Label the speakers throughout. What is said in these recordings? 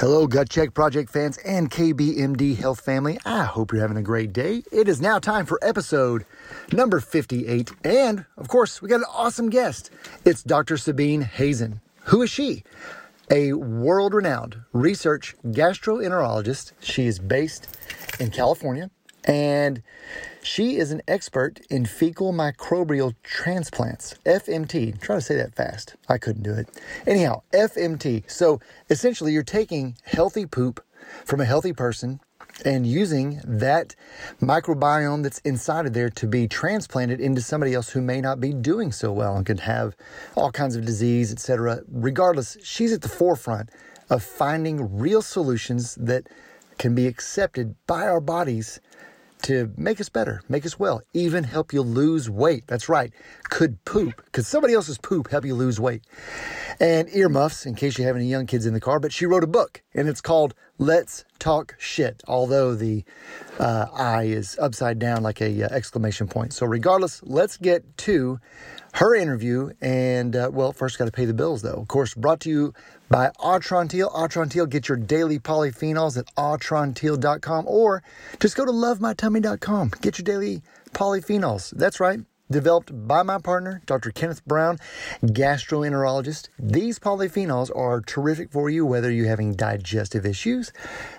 Speaker 1: Hello, Gut Check Project fans and KBMD Health family. I hope you're having a great day. It is now time for episode number 58. And of course, we got an awesome guest. It's Dr. Sabine Hazan. Who is she? A world renowned research gastroenterologist. She is based in California and she is an expert in fecal microbial transplants, FMT. Try to say that fast. I couldn't do it. Anyhow, FMT. So essentially, you're taking healthy poop from a healthy person and using that microbiome that's inside of there to be transplanted into somebody else who may not be doing so well and could have all kinds of disease, etc. Regardless, she's at the forefront of finding real solutions that can be accepted by our bodies to make us better, make us well, even help you lose weight. That's right. Could poop, could somebody else's poop help you lose weight? And earmuffs, in case you have any young kids in the car. But she wrote a book, and it's called Let's Talk Shit, although the uh, I is upside down like a uh, exclamation point. So, regardless, let's get to her interview. And, uh, well, first got to pay the bills, though. Of course, brought to you by Atrantil. Atrantil, get your daily polyphenols at atrantil.com or just go to lovemytummy.com. Get your daily polyphenols. That's right. Developed by my partner, Dr. Kenneth Brown, gastroenterologist. These polyphenols are terrific for you whether you're having digestive issues,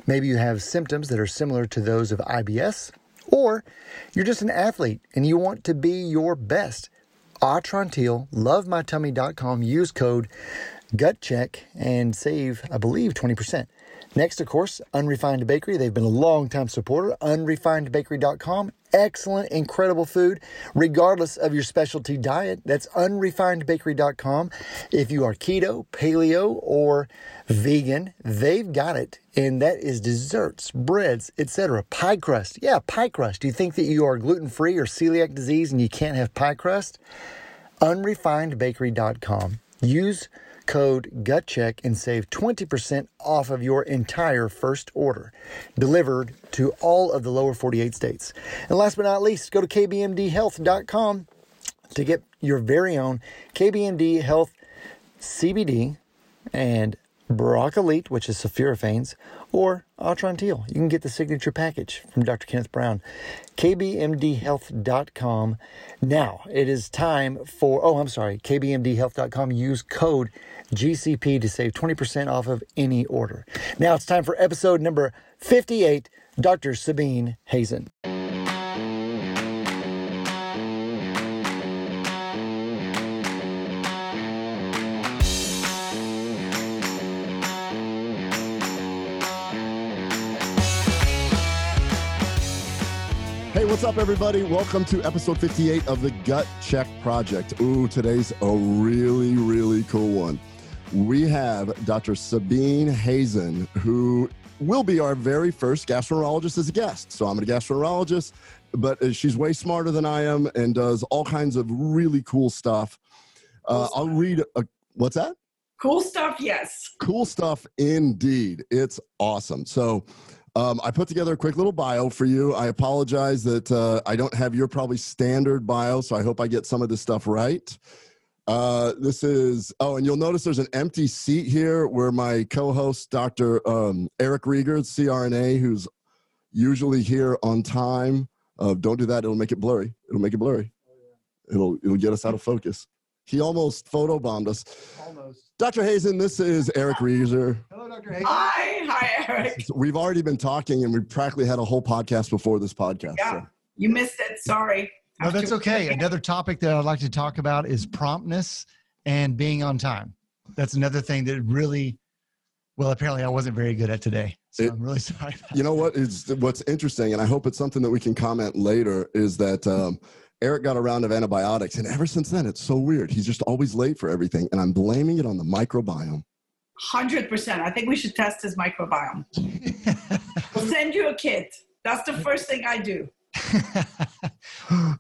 Speaker 1: maybe you have symptoms that are similar to those of IBS, or you're just an athlete and you want to be your best. Atrantil, lovemytummy.com, use code gut check and save, I believe, 20%. Next, of course, Unrefined Bakery. They've been a long time supporter. Unrefinedbakery.com. Excellent, incredible food, regardless of your specialty diet. That's unrefinedbakery.com. If you are keto, paleo, or vegan, they've got it. And that is desserts, breads, etc. Pie crust. Yeah, pie crust. Do you think that you are gluten free or celiac disease and you can't have pie crust? Unrefinedbakery.com. Use code GUTCHECK and save 20% off of your entire first order, delivered to all of the lower 48 states. And last but not least, go to kbmdhealth.com to get your very own KBMD Health CBD and Brocolite, which is sulforaphanes, or Atrantil. You can get the signature package from Dr. Kenneth Brown. KBMDhealth.com. Now, it is time for, oh, I'm sorry, KBMDhealth.com. Use code GCP to save 20% off of any order. Now it's time for episode number 58 Dr. Sabine
Speaker 2: Hazan. What's up, everybody? Welcome to episode 58 of the Gut Check Project. Ooh, today's a really, really cool one. We have Dr. Sabine Hazan, who will be our very first gastroenterologist as a guest. So I'm a gastroenterologist, but uh, she's way smarter than I am and does all kinds of really cool stuff. Uh, I'll read a, what's that?
Speaker 3: Cool stuff, yes.
Speaker 2: Cool stuff indeed. It's awesome. So, um, I put together a quick little bio for you. I apologize that uh, I don't have your probably standard bio, so I hope I get some of this stuff right. Uh, this is, oh, and you'll notice there's an empty seat here where my co host, Dr. Um, Eric Rieger, CRNA, who's usually here on time. Uh, don't do that, it'll make it blurry. It'll make it blurry. It'll, it'll get us out of focus. He almost photobombed us.
Speaker 1: Almost.
Speaker 2: Dr. Hazan, this is Eric Rieger.
Speaker 1: Hello, Dr. Hazan.
Speaker 3: Hi, hi, Eric.
Speaker 2: We've already been talking, and we practically had a whole podcast before this podcast.
Speaker 3: Yeah,
Speaker 2: so.
Speaker 3: you missed it. Sorry.
Speaker 1: No, that's okay. Another topic that I'd like to talk about is promptness and being on time. That's another thing that really, well, apparently I wasn't very good at today. So
Speaker 2: It-
Speaker 1: I'm really sorry.
Speaker 2: You know what is what's interesting, and I hope it's something that we can comment later, is that um, Eric got a round of antibiotics, and ever since then, it's so weird. He's just always late for everything, and I'm blaming it on the microbiome.
Speaker 3: 100%. I think we should test his microbiome. We'll send you a kit. That's the first thing I do.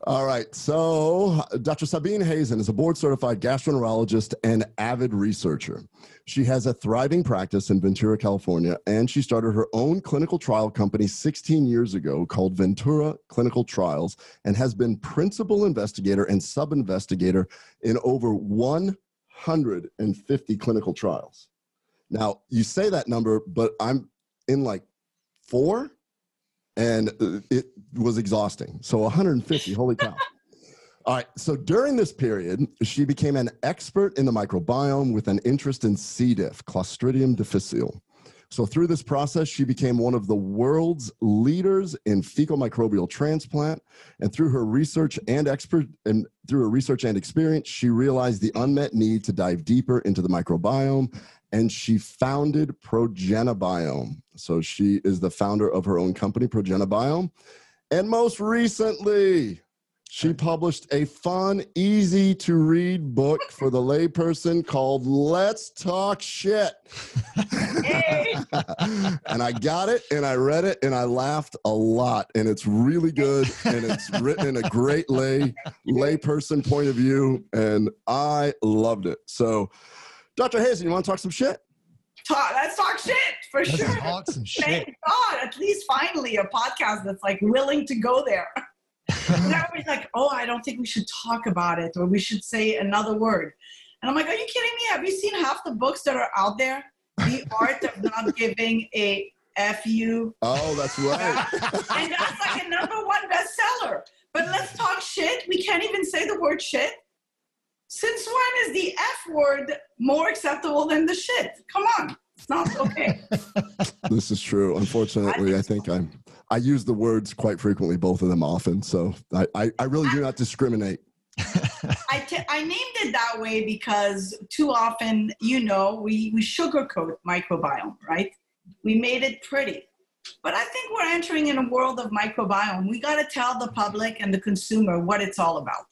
Speaker 2: All right. So, Dr. Sabine Hazan is a board certified gastroenterologist and avid researcher. She has a thriving practice in Ventura, California, and she started her own clinical trial company 16 years ago called Ventura Clinical Trials and has been principal investigator and sub investigator in over 150 clinical trials. Now, you say that number, but I'm in like four, and it was exhausting. So 150, holy cow. All right. So during this period, she became an expert in the microbiome with an interest in C. diff, Clostridium difficile. So through this process, she became one of the world's leaders in fecal microbial transplant. And through her research and expert and through her research and experience, she realized the unmet need to dive deeper into the microbiome. And she founded ProgenaBiome. So she is the founder of her own company, ProgenaBiome. And most recently, she published a fun, easy to read book for the layperson called Let's Talk Shit. and I got it and I read it and I laughed a lot. And it's really good and it's written in a great lay layperson point of view. And I loved it. So, Dr. Hazan, you want to talk some shit?
Speaker 3: Talk, let's talk shit for sure.
Speaker 1: some shit.
Speaker 3: Thank God, at least finally a podcast that's like willing to go there. and everybody's like, oh, I don't think we should talk about it or we should say another word. And I'm like, are you kidding me? Have you seen half the books that are out there? The art of not giving a fu.
Speaker 2: Oh, that's right.
Speaker 3: And that's like a number one bestseller. But let's talk shit. We can't even say the word shit. Since when is the F word more acceptable than the shit? Come on. It's okay.
Speaker 2: this is true. Unfortunately, I think I'm. I use the words quite frequently, both of them often. So I, I, I really do not discriminate.
Speaker 3: I, t- I named it that way because too often, you know, we, we sugarcoat microbiome, right? We made it pretty. But I think we're entering in a world of microbiome. We got to tell the public and the consumer what it's all about.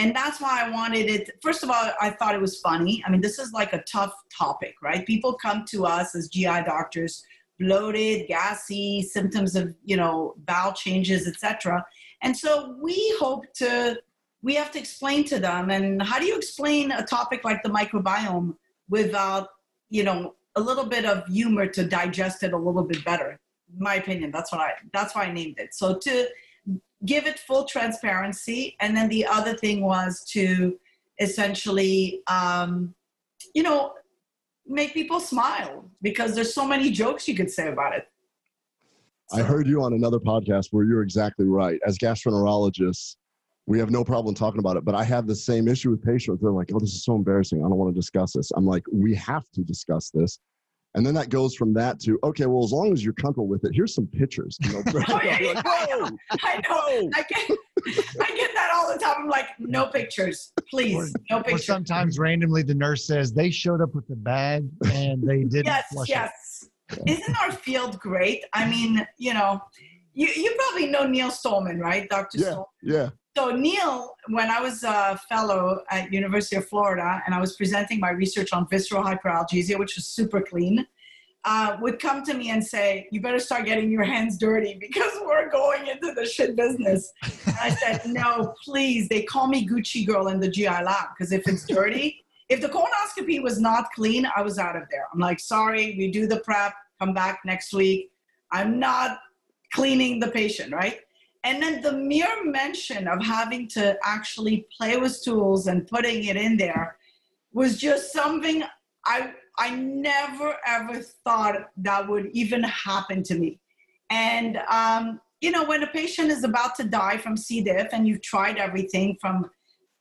Speaker 3: And that's why I wanted it. First of all, I thought it was funny. I mean, this is like a tough topic, right? People come to us as GI doctors, bloated, gassy, symptoms of, you know, bowel changes, etc. And so we hope to we have to explain to them and how do you explain a topic like the microbiome without you know a little bit of humor to digest it a little bit better in my opinion that's what i that's why i named it so to give it full transparency and then the other thing was to essentially um, you know make people smile because there's so many jokes you could say about it
Speaker 2: I heard you on another podcast where you're exactly right. As gastroenterologists, we have no problem talking about it, but I have the same issue with patients. They're like, oh, this is so embarrassing. I don't want to discuss this. I'm like, we have to discuss this. And then that goes from that to, okay, well, as long as you're comfortable with it, here's some pictures. You know,
Speaker 3: Oh, yeah,
Speaker 2: You're like,
Speaker 3: I know.
Speaker 2: "Whoa,
Speaker 3: I know. I get, I get that all the time. I'm like, no pictures, please,
Speaker 1: Or-
Speaker 3: no
Speaker 1: Or sometimes randomly the nurse says they showed up with the bag and they didn't
Speaker 3: Yes,
Speaker 1: flush it.
Speaker 3: yes. Isn't our field great? I mean, you know, you, you probably know Neil Stollman, right, Dr.
Speaker 2: Yeah,
Speaker 3: Stollman?
Speaker 2: yeah.
Speaker 3: So Neil, when I was a fellow at University of Florida and I was presenting my research on visceral hyperalgesia, which was super clean, uh, would come to me and say, "You better start getting your hands dirty because we're going into the shit business." And I said, "No, please." They call me Gucci girl in the GI lab because if it's dirty, if the colonoscopy was not clean, I was out of there. I'm like, "Sorry, we do the prep. Come back next week. I'm not cleaning the patient, right?" And then the mere mention of having to actually play with tools and putting it in there was just something I I never ever thought that would even happen to me. And um, you know, when a patient is about to die from C. diff and you've tried everything from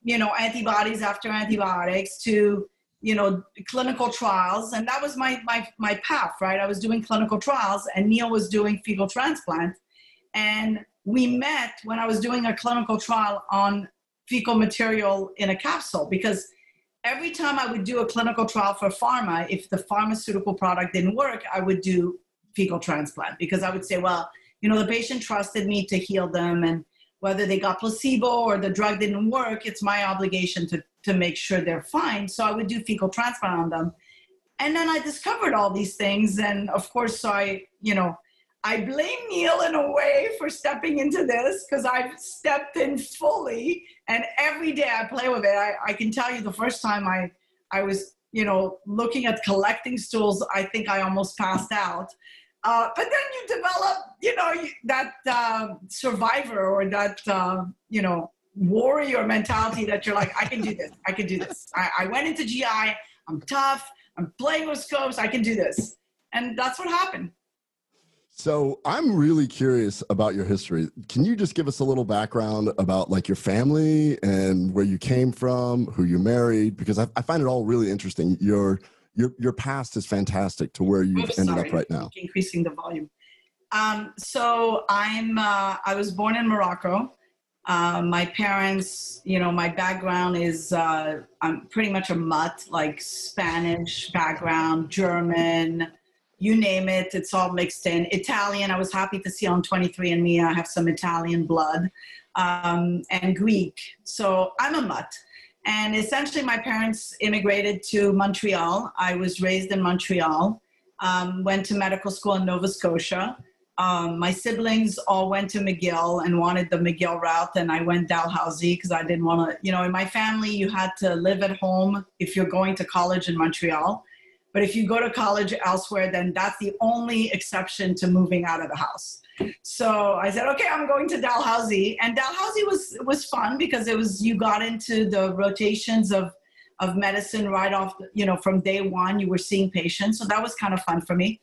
Speaker 3: you know antibodies after antibiotics to you know clinical trials and that was my my my path right i was doing clinical trials and neil was doing fecal transplant and we met when I was doing a clinical trial on fecal material in a capsule because every time I would do a clinical trial for pharma, if the pharmaceutical product didn't work, I would do fecal transplant because I would say, well, you know, the patient trusted me to heal them and whether they got placebo or the drug didn't work, it's my obligation to, to make sure they're fine. So I would do fecal transplant on them. And then I discovered all these things. And of course, so I, you know, I blame Neil in a way for stepping into this because I've stepped in fully and every day I play with it. I, I can tell you the first time I, I was, you know, looking at collecting stools, I think I almost passed out. Uh, but then you develop, you know, that uh, survivor or that, uh, you know, warrior mentality that you're like, I can do this. I can do this. I, I went into GI. I'm tough. I'm playing with scopes. I can do this. And that's what happened.
Speaker 2: So I'm really curious about your history. Can you just give us a little background about like your family and where you came from, who you married? Because I, I find it all really interesting. Your your your past is fantastic to where you've ended up right now.
Speaker 3: Increasing the volume. Um, so I'm uh, I was born in Morocco. Uh, my parents, you know, my background is uh, I'm pretty much a mutt, like Spanish background, German, you name it, it's all mixed in. Italian, I was happy to see on 23andMe, I have some Italian blood, um, and Greek. So I'm a mutt. And essentially, my parents immigrated to Montreal. I was raised in Montreal, um, went to medical school in Nova Scotia. Um, my siblings all went to McGill and wanted the McGill route, and I went Dalhousie because I didn't want to. You know, in my family, you had to live at home if you're going to college in Montreal. But if you go to college elsewhere, then that's the only exception to moving out of the house. So I said, okay, I'm going to Dalhousie. And Dalhousie was, was fun because it was, you got into the rotations of, of medicine right off, you know, from day one, you were seeing patients. So that was kind of fun for me.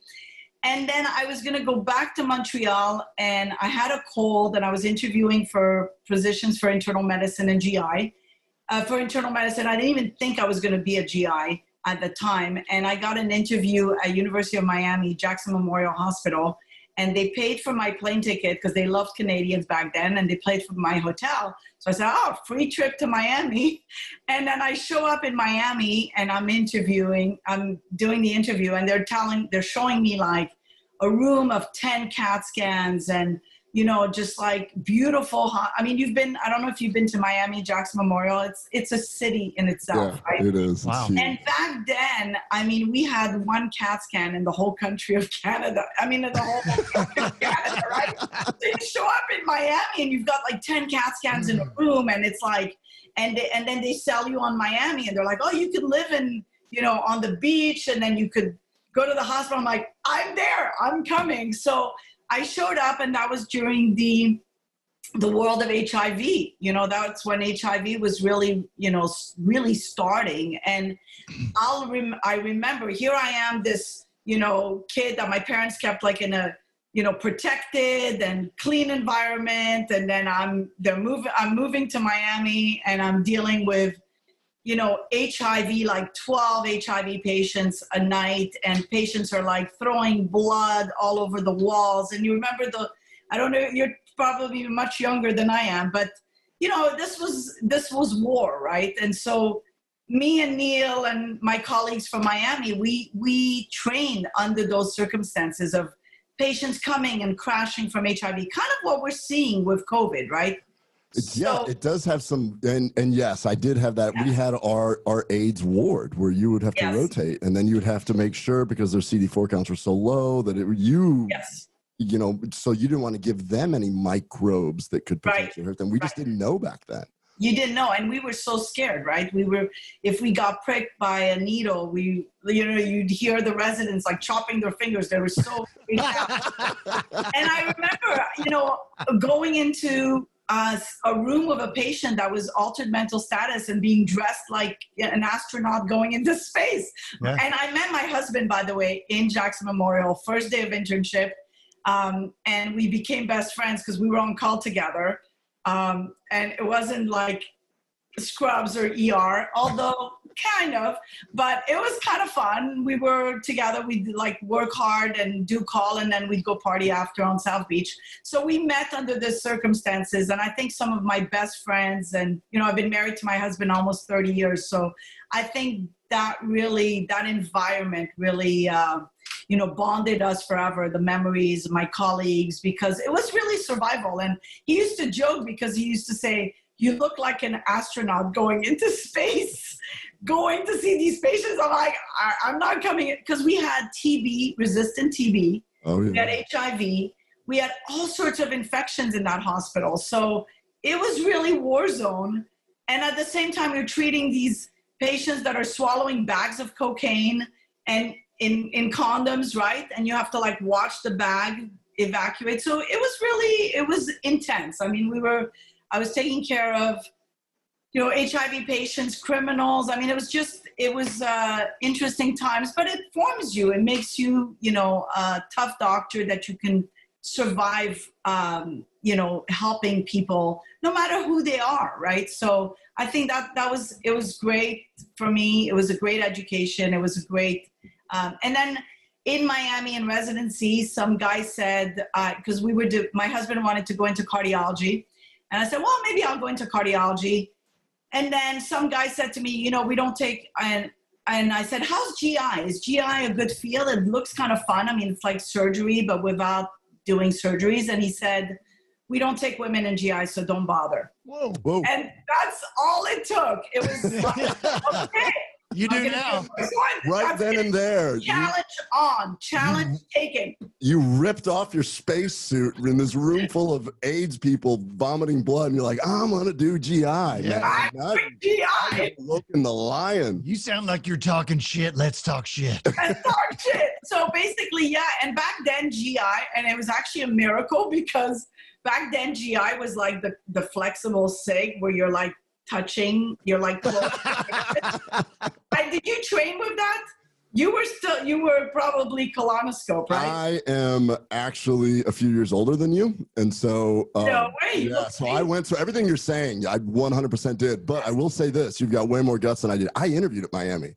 Speaker 3: And then I was going to go back to Montreal and I had a cold and I was interviewing for positions for internal medicine and GI. Uh, for internal medicine, I didn't even think I was going to be a GI at the time. And I got an interview at University of Miami, Jackson Memorial Hospital, and they paid for my plane ticket because they loved Canadians back then, and they paid for my hotel. So I said, "Oh, free trip to Miami," and then I show up in Miami and I'm interviewing. I'm doing the interview, and they're telling, they're showing me like a room of ten CAT scans and you know, just like beautiful. I mean, you've been, I don't know if you've been to Miami Jackson Memorial. It's, it's a city in itself,
Speaker 2: yeah, right? It is.
Speaker 3: Wow. And back then, I mean, we had one CAT scan in the whole country of Canada. I mean, in the whole country of Canada, right? So you show up in Miami and you've got like 10 CAT scans in a mm. room and it's like, and, they, and then they sell you on Miami and they're like, oh, you could live in, you know, on the beach and then you could go to the hospital. I'm like, I'm there, I'm coming. So I showed up, and that was during the the world of HIV. You know, that's when HIV was really, you know, really starting. And I'll rem- I remember here I am, this you know kid that my parents kept like in a you know protected and clean environment and then i'm they're moving i'm moving to miami and i'm dealing with you know, HIV, like 12 HIV patients a night, and patients are like throwing blood all over the walls. And you remember the, I don't know, you're probably much younger than I am, but you know, this was this was war, right? And so me and Neil and my colleagues from Miami, we we trained under those circumstances of patients coming and crashing from HIV, kind of what we're seeing with COVID, right?
Speaker 2: So, yeah, it does have some, and and yes, I did have that. We had our our AIDS ward where you would have to rotate, and then you would have to make sure because their CD4 counts were so low that it you
Speaker 3: yes
Speaker 2: you know, so you didn't want to give them any microbes that could potentially right. hurt them. We right. just didn't know back then.
Speaker 3: You didn't know, and we were so scared, right? We were, if we got pricked by a needle, we, you know, you'd hear the residents like chopping their fingers. They were so, and I remember, you know, going into uh, a room of a patient that was altered mental status and being dressed like an astronaut going into space. Yeah. And I met my husband, by the way, in Jackson Memorial, first day of internship. Um, and we became best friends because we were on call together. Um, and it wasn't like scrubs or ER, although kind of, but it was kind of fun. We were together, we'd like work hard and do call, and then we'd go party after on South Beach. So we met under the circumstances, and I think some of my best friends, and you know, I've been married to my husband almost 30 years, so I think that really, that environment really, uh, you know, bonded us forever, the memories, my colleagues, because it was really survival. And he used to joke because he used to say, you look like an astronaut going into space, going to see these patients. I'm like, I, am not coming because we had TB, resistant TB, oh, yeah. we had HIV, we had all sorts of infections in that hospital. So it was really war zone. And at the same time, you're treating these patients that are swallowing bags of cocaine and in, in condoms, right? And you have to like watch the bag evacuate. So it was really, it was intense. I mean, we were I was taking care of, you know, HIV patients, criminals. I mean, it was just, it was uh, interesting times, but it forms you. It makes you, you know, a tough doctor that you can survive, um, you know, helping people no matter who they are, right? So I think that that was, it was great for me. It was a great education. It was a great, um, and then in Miami in residency, some guy said, because uh, we do, my husband wanted to go into cardiology. And I said, well, maybe I'll go into cardiology. And then some guy said to me, you know, we don't take, and, and I said, how's GI? Is GI a good field? It looks kind of fun. I mean, it's like surgery, but without doing surgeries. And he said, we don't take women in GI, so don't bother.
Speaker 1: Whoa. Whoa.
Speaker 3: And that's all it took. It was like, okay.
Speaker 1: You do now.
Speaker 2: Right then and there.
Speaker 3: Challenge you, on. Challenge you, taken.
Speaker 2: You ripped off your spacesuit in this room full of AIDS people vomiting blood, and you're like, I'm gonna do GI.
Speaker 3: Yeah. Man. GI.
Speaker 2: Looking the lion.
Speaker 1: You sound like you're talking shit. Let's talk shit.
Speaker 3: Let's talk shit. So basically, yeah. And back then, GI, and it was actually a miracle because back then GI was like the the flexible sig where you're like touching. You're like, did you train with that? You were still, you were probably colonoscope, right?
Speaker 2: I am actually a few years older than you. And so,
Speaker 3: um, no way.
Speaker 2: Yeah. So I went through everything you're saying. I 100% did. But I will say this you've got way more guts than I did. I interviewed at Miami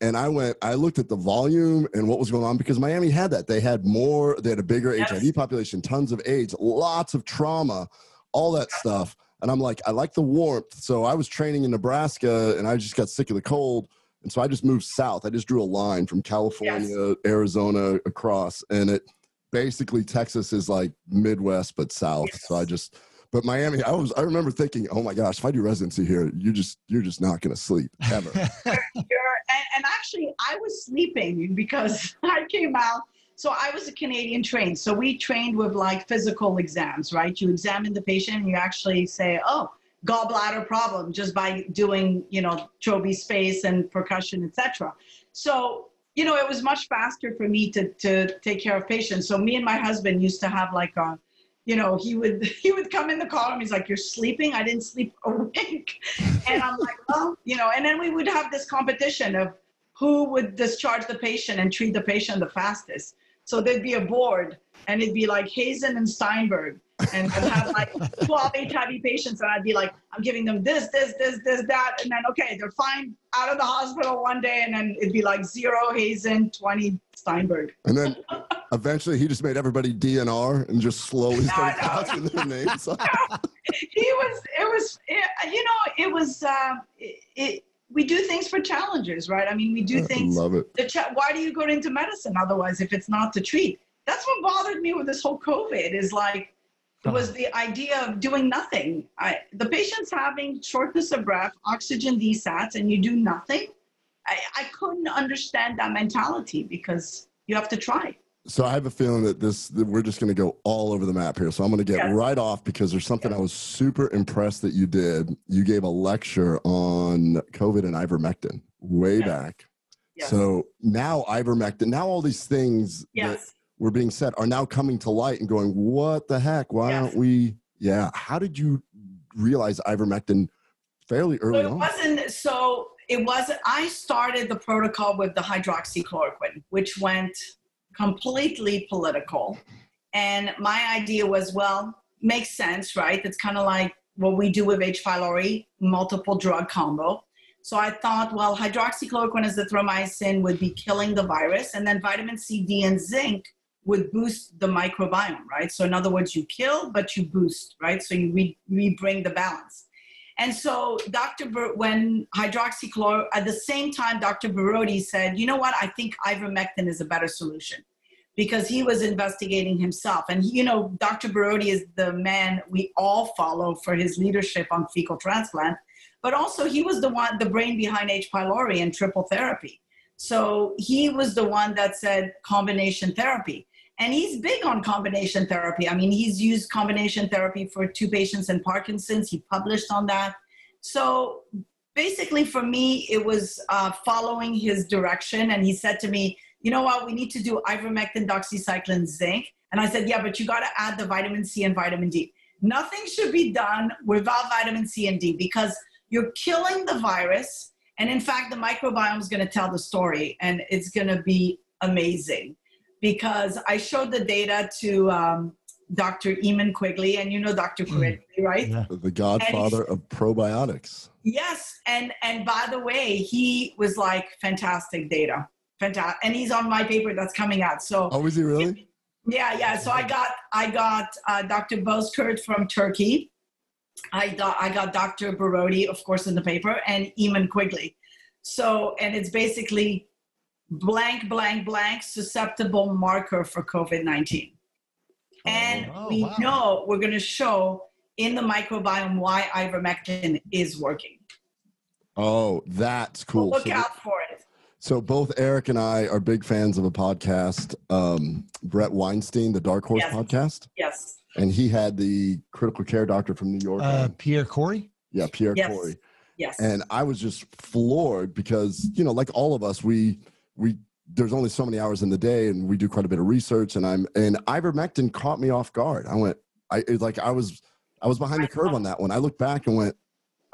Speaker 2: and I went, I looked at the volume and what was going on because Miami had that. They had more, they had a bigger yes. HIV population, tons of AIDS, lots of trauma, all that stuff. And I'm like, I like the warmth. So I was training in Nebraska and I just got sick of the cold. And so I just moved south. I just drew a line from California, yes. Arizona across. And it basically, Texas is like Midwest, but south. Yes. So I just, but Miami, I was, I remember thinking, oh my gosh, if I do residency here, you just, you're just not going to sleep ever.
Speaker 3: and, and actually, I was sleeping because I came out so I was a Canadian trained. So we trained with like physical exams, right? You examine the patient and you actually say, oh, gallbladder problem just by doing, you know, Traube space and percussion, etc. So, you know, it was much faster for me to, to take care of patients. So me and my husband used to have like a, you know, he would he would come in the call and he's like, "You're sleeping." I didn't sleep a wink, and I'm like, "Well, you know." And then we would have this competition of who would discharge the patient and treat the patient the fastest. So there'd be a board and it'd be like Hazan and Steinberg. And I'd have like 12 HIV patients and I'd be like, I'm giving them this, this, this, this, that. And then, okay, they're fine out of the hospital one day. And then it'd be like zero Hazan, 20 Steinberg.
Speaker 2: And then eventually he just made everybody DNR and just slowly started passing their names.
Speaker 3: he was, it was, it, you know, it was, uh, it, it we do things for challenges, right? I mean, we do things.
Speaker 2: I love it.
Speaker 3: Cha- why do you go into medicine otherwise if it's not to treat? That's what bothered me with this whole COVID is like, it was the idea of doing nothing. I, the patient's having shortness of breath, oxygen desats, and you do nothing. I, I couldn't understand that mentality because you have to try.
Speaker 2: So I have a feeling that this that we're just going to go all over the map here. So I'm going to get yes. right off because there's something yes. I was super impressed that you did. You gave a lecture on COVID and ivermectin way yes. back. So now ivermectin, now all these things that were being said are now coming to light and going, what the heck? Why aren't we? Yeah. How did you realize ivermectin fairly early
Speaker 3: so it
Speaker 2: on?
Speaker 3: wasn't so it wasn't I started the protocol with the hydroxychloroquine, which went completely political. And my idea was, well, makes sense, right? It's kind of like what we do with H. pylori, multiple drug combo. So I thought, well, hydroxychloroquine azithromycin would be killing the virus, and then vitamin C, D, and zinc would boost the microbiome, right? So in other words, you kill, but you boost, right? So you re, re bring the balance. And so Dr. Bar- when hydroxychloroquine, at the same time, Dr. Borody said, you know what, I think ivermectin is a better solution because he was investigating himself. And, you know, Dr. Borody is the man we all follow for his leadership on fecal transplant, but also he was the one, the brain behind H. pylori and triple therapy. So he was the one that said combination therapy. And he's big on combination therapy. I mean, he's used combination therapy for two patients in Parkinson's. He published on that. So basically, for me, it was uh, following his direction. And he said to me, you know what, we need to do ivermectin, doxycycline, zinc. And I said, yeah, but you got to add the vitamin C and vitamin D. Nothing should be done without vitamin C and D because you're killing the virus. And in fact, the microbiome is going to tell the story and it's going to be amazing because I showed the data to um, Dr. Eamonn Quigley, and you know Dr.
Speaker 1: Mm.
Speaker 3: Quigley, right?
Speaker 1: Yeah.
Speaker 2: The godfather of probiotics.
Speaker 3: Yes, and and by the way, he was like fantastic data, fantastic, and he's on my paper that's coming out. So
Speaker 2: Oh, is he really?
Speaker 3: yeah, yeah. So I got I got uh, Dr. Bozkurt from Turkey. I got I got Dr. Borody, of course, in the paper, and Eamonn Quigley. So and it's basically blank, blank, blank susceptible marker for COVID nineteen. And
Speaker 1: Oh,
Speaker 3: we
Speaker 1: wow.
Speaker 3: know we're going to show in the microbiome why ivermectin is working.
Speaker 2: Oh, that's cool.
Speaker 3: Look
Speaker 2: So-
Speaker 3: out for it.
Speaker 2: So both Eric and I are big fans of a podcast, um, Bret Weinstein, the Dark Horse
Speaker 3: Yes.
Speaker 2: podcast,
Speaker 3: Yes.
Speaker 2: and he had the critical care doctor from New York.
Speaker 1: Uh. Pierre Kory.
Speaker 2: yeah, Pierre
Speaker 3: Yes.
Speaker 2: Kory.
Speaker 3: Yes.
Speaker 2: and I was just floored because you know, like all of us, we we there's only so many hours in the day, and we do quite a bit of research. And I'm and ivermectin caught me off guard. I went, I it's like I was I was behind the curve on that one. I looked back and went,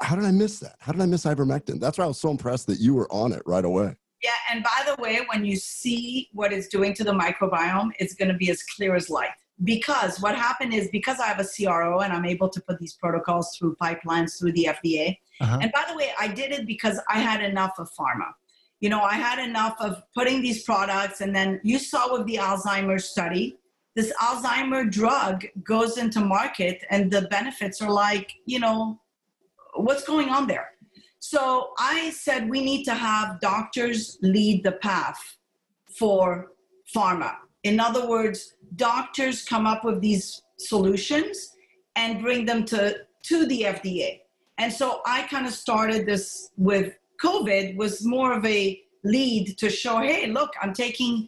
Speaker 2: how did I miss that? How did I miss ivermectin? That's why I was so impressed that you were on it right away.
Speaker 3: Yeah, and by the way, when you see what it's doing to the microbiome, it's going to be as clear as light. Because what happened is because I have a CRO and I'm able to put these protocols through pipelines through the FDA.
Speaker 1: Uh-huh.
Speaker 3: And by the way, I did it because I had enough of pharma. You know, I had enough of putting these products, and then you saw with the Alzheimer's study, this Alzheimer drug goes into market, and the benefits are like, you know, what's going on there? So I said we need to have doctors lead the path for pharma. In other words, doctors come up with these solutions and bring them to, to the FDA. And so I kind of started this with COVID was more of a lead to show, hey, look, I'm taking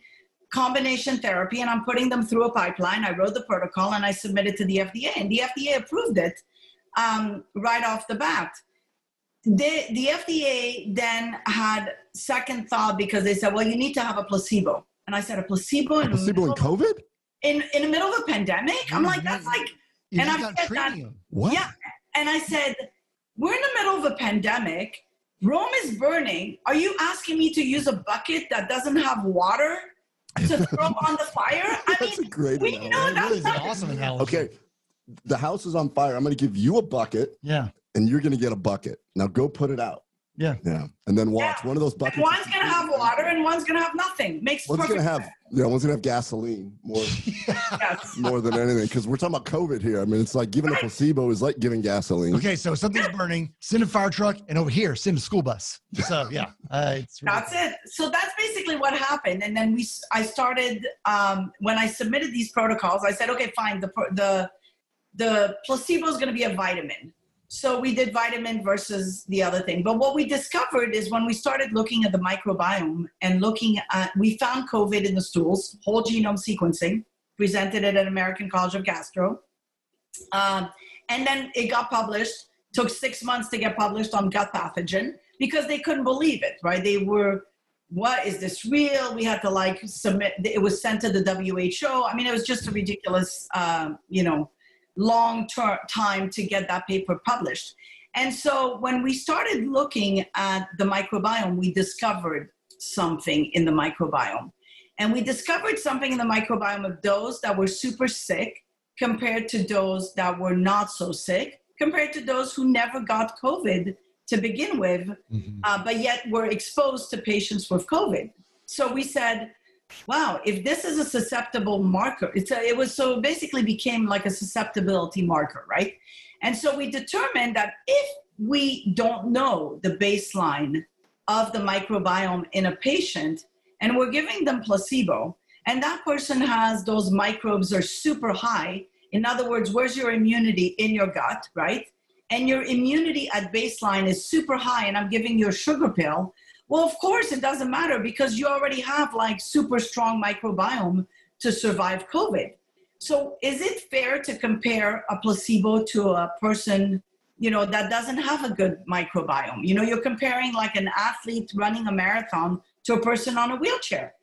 Speaker 3: combination therapy and I'm putting them through a pipeline. I wrote the protocol and I submitted to the FDA, and the FDA approved it um, right off the bat. The, the FDA then had second thought because they said, well, you need to have a placebo. And I said, a placebo in,
Speaker 2: A placebo in COVID?
Speaker 3: in, in the middle of a pandemic? I'm like, that's like,
Speaker 1: you
Speaker 3: and I've
Speaker 1: got
Speaker 3: said that-
Speaker 2: What?
Speaker 3: yeah. And I said, we're in the middle of a pandemic. Rome is burning. Are you asking me to use a bucket that doesn't have water to throw on the fire? I
Speaker 2: That's a
Speaker 3: mean,
Speaker 2: great
Speaker 3: we
Speaker 2: analogy.
Speaker 3: know
Speaker 1: That really an
Speaker 3: that's not-
Speaker 1: awesome analogy.
Speaker 2: Okay, the house is on fire. I'm going to give you a bucket,
Speaker 1: Yeah.
Speaker 2: And you're going to get a bucket. Now go put it out.
Speaker 1: Yeah.
Speaker 2: Yeah, and then watch
Speaker 3: Yeah.
Speaker 2: one of those
Speaker 3: and
Speaker 2: buckets.
Speaker 3: one's gonna have water and one's gonna have nothing. Makes
Speaker 2: One's
Speaker 3: perfect
Speaker 2: gonna have yeah, one's gonna have gasoline more
Speaker 3: sense.
Speaker 2: more than anything because we're talking about COVID here. I mean, it's like giving a placebo is like giving gasoline.
Speaker 1: Okay, so something's burning. Send a fire truck, and over here, send a school bus. So yeah, uh, it's
Speaker 3: That's it. So that's basically what happened. And then we, s- I started um, when I submitted these protocols. I said, okay, fine. The the the placebo is going to be a vitamin. So we did vitamin versus the other thing. But what we discovered is when we started looking at the microbiome and looking at, we found COVID in the stools, whole genome sequencing, presented it at American College of Gastro. Um, and then it got published, took six months to get published on gut pathogen because they couldn't believe it, right? They were, what is this real? We had to like submit, it was sent to the WHO. I mean, it was just a ridiculous, um, you know, long ter- time to get that paper published. And so when we started looking at the microbiome, we discovered something in the microbiome. And we discovered something in the microbiome of those that were super sick compared to those that were not so sick, compared to those who never got COVID to begin with,
Speaker 1: Mhm.
Speaker 3: uh, but yet were exposed to patients with COVID. So we said, wow, if this is a susceptible marker, it's a, it was so basically became like a susceptibility marker, right? And so we determined that if we don't know the baseline of the microbiome in a patient and we're giving them placebo, and that person has those microbes are super high. In other words, where's your immunity in your gut, right? And your immunity at baseline is super high, and I'm giving you a sugar pill. Well, of course, it doesn't matter because you already have like super strong microbiome to survive COVID. So, is it fair to compare a placebo to a person, you know, that doesn't have a good microbiome? You know, you're comparing like an athlete running a marathon to a person on a wheelchair.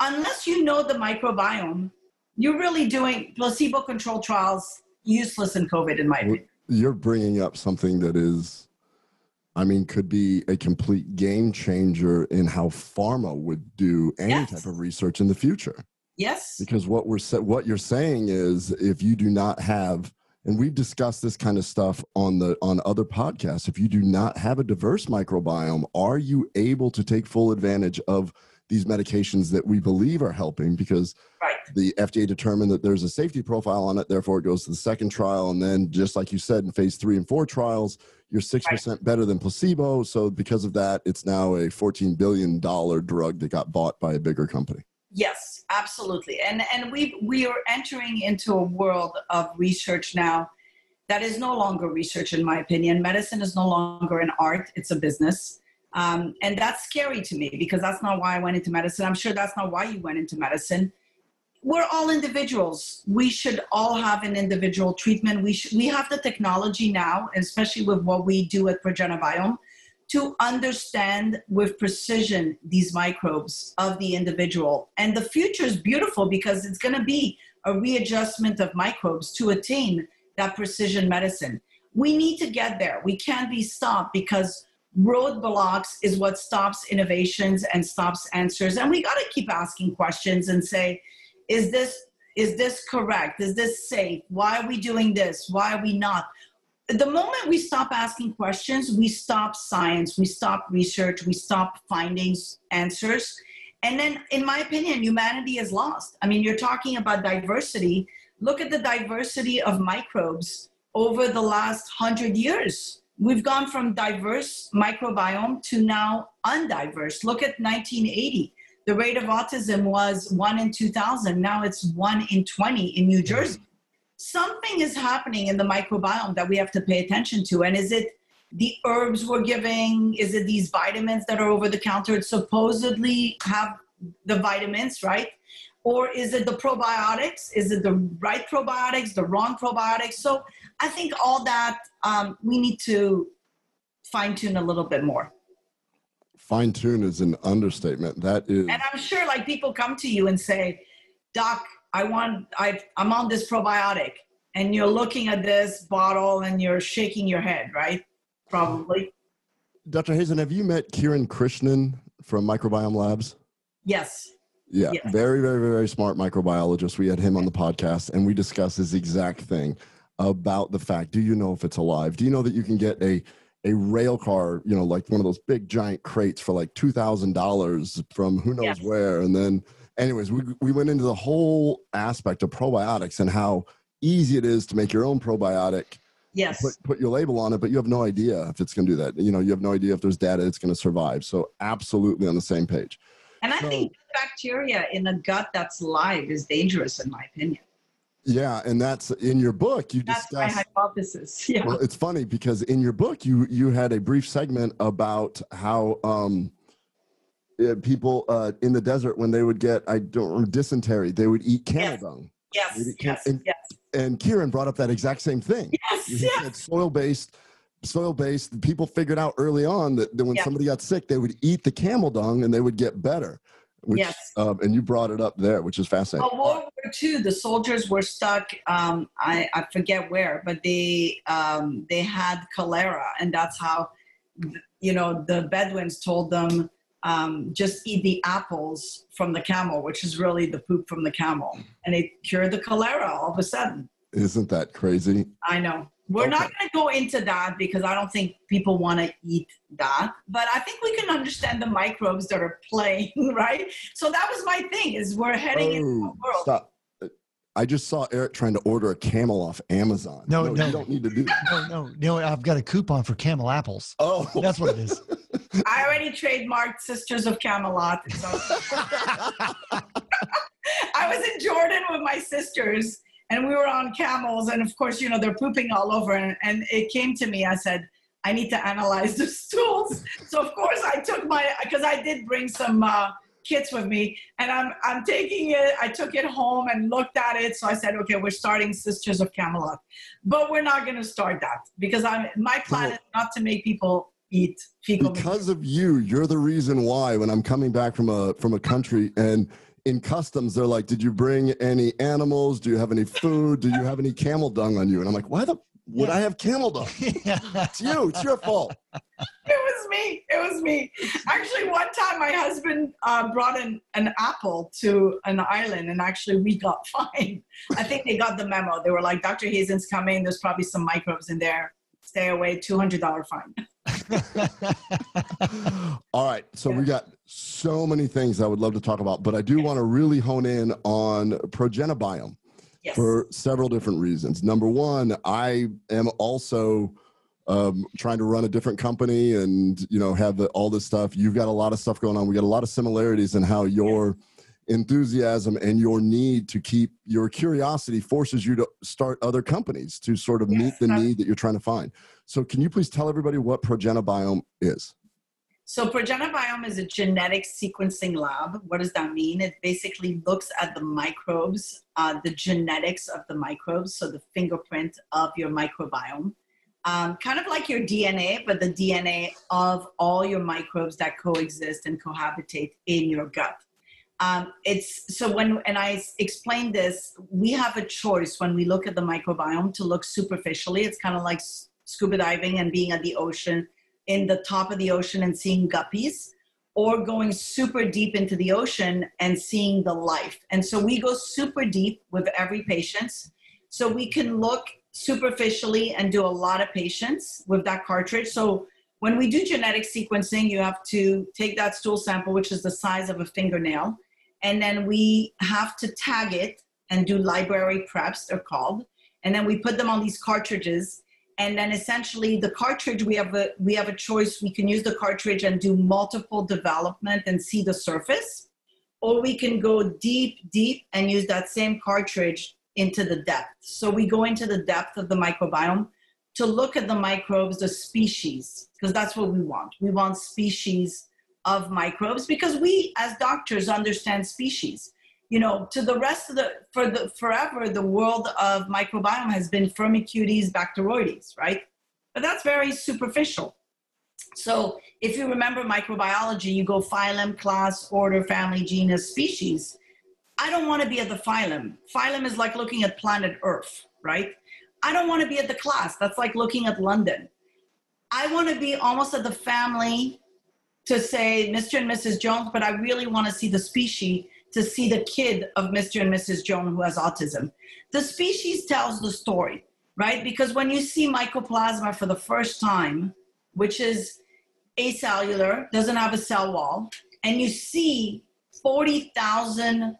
Speaker 3: Unless you know the microbiome, you're really doing placebo controlled trials useless in COVID, in my opinion.
Speaker 2: You're bringing up something that is I mean, could be a complete game changer in how pharma would do any
Speaker 3: Yes.
Speaker 2: type of research in the future.
Speaker 3: Yes.
Speaker 2: Because what we're what you're saying is, if you do not have, and we've discussed this kind of stuff on the on other podcasts, if you do not have a diverse microbiome, are you able to take full advantage of these medications that we believe are helping? Because
Speaker 3: Right.
Speaker 2: the FDA determined that there's a safety profile on it, therefore it goes to the second trial, and then just like you said in phase three and four trials, you're six percent better than placebo. So because of that, it's now a 14 billion dollar drug that got bought by a bigger company.
Speaker 3: Yes, absolutely. And and we we are entering into a world of research now that is no longer research, in my opinion. Medicine is no longer an art; it's a business, um, and that's scary to me because that's not why I went into medicine. I'm sure that's not why you went into medicine. We're all individuals. We should all have an individual treatment. We sh- we have the technology now, especially with what we do at ProgenaBiome, to understand with precision these microbes of the individual. And the future is beautiful because it's going to be a readjustment of microbes to attain that precision medicine. We need to get there. We can't be stopped because roadblocks is what stops innovations and stops answers. And we got to keep asking questions and say, is this is this correct? Is this safe? Why are we doing this? Why are we not? the moment we stop asking questions, we stop science, we stop research, we stop findings, answers. And then, in my opinion, humanity is lost. I mean, you're talking about diversity. Look at the diversity of microbes over the last hundred years. We've gone from diverse microbiome to now undiverse. Look at 1980. The rate of autism was one in 2000. Now it's one in 20 in New Jersey something is happening in the microbiome that we have to pay attention to. And is it the herbs we're giving? Is it these vitamins that are over the counter? It supposedly have the vitamins, right? Or is it the probiotics? Is it the right probiotics, the wrong probiotics? So I think all that um, we need to fine tune a little bit more.
Speaker 2: Fine tune is an understatement. That is.
Speaker 3: And I'm sure like people come to you and say, Doc, I want, I, I'm on this probiotic. And you're looking at this bottle and you're shaking your head, right? Probably.
Speaker 2: Dr. Hazan, have you met Kiran Krishnan from Microbiome Labs?
Speaker 3: Yes.
Speaker 2: Yeah,
Speaker 3: Yes.
Speaker 2: very, very, very smart microbiologist. We had him on the podcast and we discussed this exact thing about the fact do you know if it's alive? Do you know that you can get a a rail car, you know, like one of those big giant crates for like $2,000 from who knows
Speaker 3: Yes.
Speaker 2: where? And then, anyways, we, we went into the whole aspect of probiotics and how easy it is to make your own probiotic
Speaker 3: Yes.
Speaker 2: put, put your label on it, but you have no idea if it's going to do that. You know, you have no idea if there's data it's going to survive. So, absolutely on the same page.
Speaker 3: and I
Speaker 2: so-
Speaker 3: think bacteria in a gut that's live is dangerous, in my opinion.
Speaker 2: Yeah, and that's in your book. You
Speaker 3: That's my
Speaker 2: discuss.
Speaker 3: hypothesis. Yeah.
Speaker 2: Well, it's funny because in your book, you you had a brief segment about how um, uh, people uh, in the desert when they would get I don't dysentery, they would eat camel
Speaker 3: Yes.
Speaker 2: dung.
Speaker 3: yes. Yes.
Speaker 2: can't-
Speaker 3: Yes.
Speaker 2: And Kiran brought up that exact same thing.
Speaker 3: Yes.
Speaker 2: He
Speaker 3: Yes.
Speaker 2: said soil based, soil based. People figured out early on that, that when somebody got sick, they would eat the camel dung and they would get better. Which,
Speaker 3: Yes.
Speaker 2: um, and you brought it up there, which is fascinating.
Speaker 3: Well, World War II, the soldiers were stuck. Um, I, I forget where, but they um, they had cholera, and that's how you know the Bedouins told them um, just eat the apples from the camel, which is really the poop from the camel, and it cured the cholera all of a sudden.
Speaker 2: Isn't that crazy?
Speaker 3: I know. We're not going to go into that because I don't think people want to eat that. But I think we can understand the microbes that are playing, right? So that was my thing: is we're heading into oh, a
Speaker 2: Oh,
Speaker 3: world.
Speaker 2: stop. I just saw Eric trying to order a camel off Amazon.
Speaker 1: No, no.
Speaker 2: you don't need to do that.
Speaker 1: No, no, no. I've got a coupon for camel apples.
Speaker 2: Oh,
Speaker 1: That's what it is.
Speaker 3: I already trademarked Sisters of Camelot. So I was in Jordan with my sisters and we were on camels. And of course, you know, they're pooping all over. And, and it came to me, I said, I need to analyze the stools. So of course I took my, because I did bring some uh, kits with me and I'm, I'm taking it, I took it home and looked at it. So I said, okay, we're starting Sisters of Camelot, but we're not going to start that because I'm, my plan
Speaker 2: No.
Speaker 3: is not to make people eat fecal
Speaker 2: because of you, you're the reason why when I'm coming back from a from a country and in customs they're like, "Did you bring any animals? Do you have any food? Do you have any camel dung on you?" And I'm like, "Why the would I have camel dung? it's you. It's your fault.
Speaker 3: It was me. It was me. Actually, one time my husband uh, brought an, an apple to an island, and actually we got fined. I think they got the memo. They were like, "Dr. Hazan's coming. There's probably some microbes in there. Stay away. Two hundred dollar fine."
Speaker 2: All right. So we got so many things I would love to talk about, but I do want to really hone in on ProgenaBiome
Speaker 3: Yes.
Speaker 2: for several different reasons. Number one, I am also um, trying to run a different company and you know have the, all this stuff. You've got a lot of stuff going on. We got a lot of similarities in how your enthusiasm and your need to keep your curiosity forces you to start other companies to sort of meet the need that you're trying to find. So, can you please tell everybody what ProgenaBiome is?
Speaker 3: So ProgenaBiome is a genetic sequencing lab. What does that mean? It basically looks at the microbes, uh, the genetics of the microbes, so the fingerprint of your microbiome. Um, kind of like your DNA, but the DNA of all your microbes that coexist and cohabitate in your gut. Um, it's so when and I explained this, we have a choice when we look at the microbiome to look superficially. It's kind of like scuba diving and being at the ocean in the top of the ocean and seeing guppies or going super deep into the ocean and seeing the life. And so we go super deep with every patient. So we can look superficially and do a lot of patients with that cartridge. So when we do genetic sequencing, you have to take that stool sample, which is the size of a fingernail, and then we have to tag it and do library preps, they're called. And then we put them on these cartridges and then essentially the cartridge we have a we have a choice. We can use the cartridge and do multiple development and see the surface or we can go deep deep and use that same cartridge into the depth. So we go into the depth of the microbiome to look at the microbes the species because that's what we want. We want species of microbes because we as doctors understand species you know, to the rest of the for the forever, the world of microbiome has been Firmicutes, Bacteroides, right? But that's very superficial. So if you remember microbiology, you go phylum, class, order, family, genus, species. I don't want to be at the phylum. Phylum is like looking at planet Earth, right? I don't want to be at the class. That's like looking at London. I want to be almost at the family to say Mr. and Mrs. Jones, but I really want to see the species to see the kid of Mr. and Mrs. Jones who has autism. The species tells the story, right? Because when you see mycoplasma for the first time, which is acellular, doesn't have a cell wall, and you see 40,000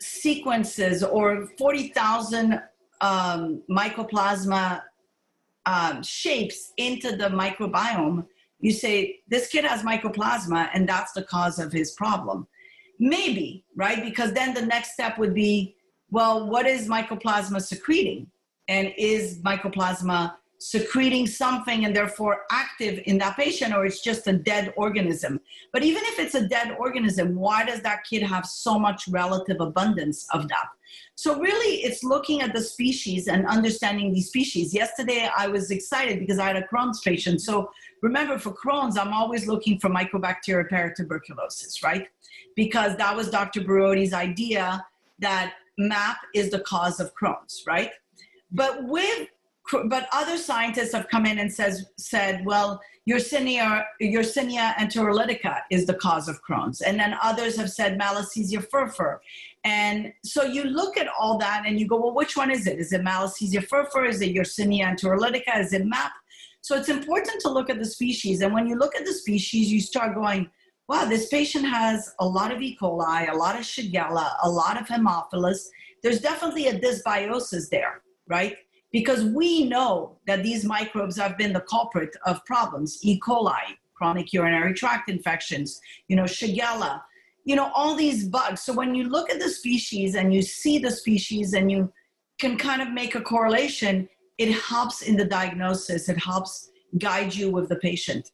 Speaker 3: sequences or 40,000 um, mycoplasma um, shapes into the microbiome, you say, this kid has mycoplasma and that's the cause of his problem. Maybe, right? Because then the next step would be, well, what is mycoplasma secreting? And is mycoplasma secreting something and therefore active in that patient, or it's just a dead organism? But even if it's a dead organism, why does that kid have so much relative abundance of that? So, really, it's looking at the species and understanding these species. Yesterday, I was excited because I had a Crohn's patient. So, remember, for Crohn's, I'm always looking for Mycobacteria paratuberculosis, right? Because that was Dr. Borody's idea that MAP is the cause of Crohn's, right? But with but other scientists have come in and says said, well, Yersinia, Yersinia enterocolitica is the cause of Crohn's, and then others have said Malassezia furfur, and so you look at all that and you go, well, which one is it? Is it Malassezia furfur? Is it Yersinia enterocolitica? Is it MAP? So it's important to look at the species, and when you look at the species, you start going, wow, this patient has a lot of E. coli, a lot of Shigella, a lot of Haemophilus. There's definitely a dysbiosis there, right? Because we know that these microbes have been the culprit of problems, E. coli, chronic urinary tract infections, you know, Shigella, you know, all these bugs. So when you look at the species and you see the species and you can kind of make a correlation, it helps in the diagnosis, it helps guide you with the patient.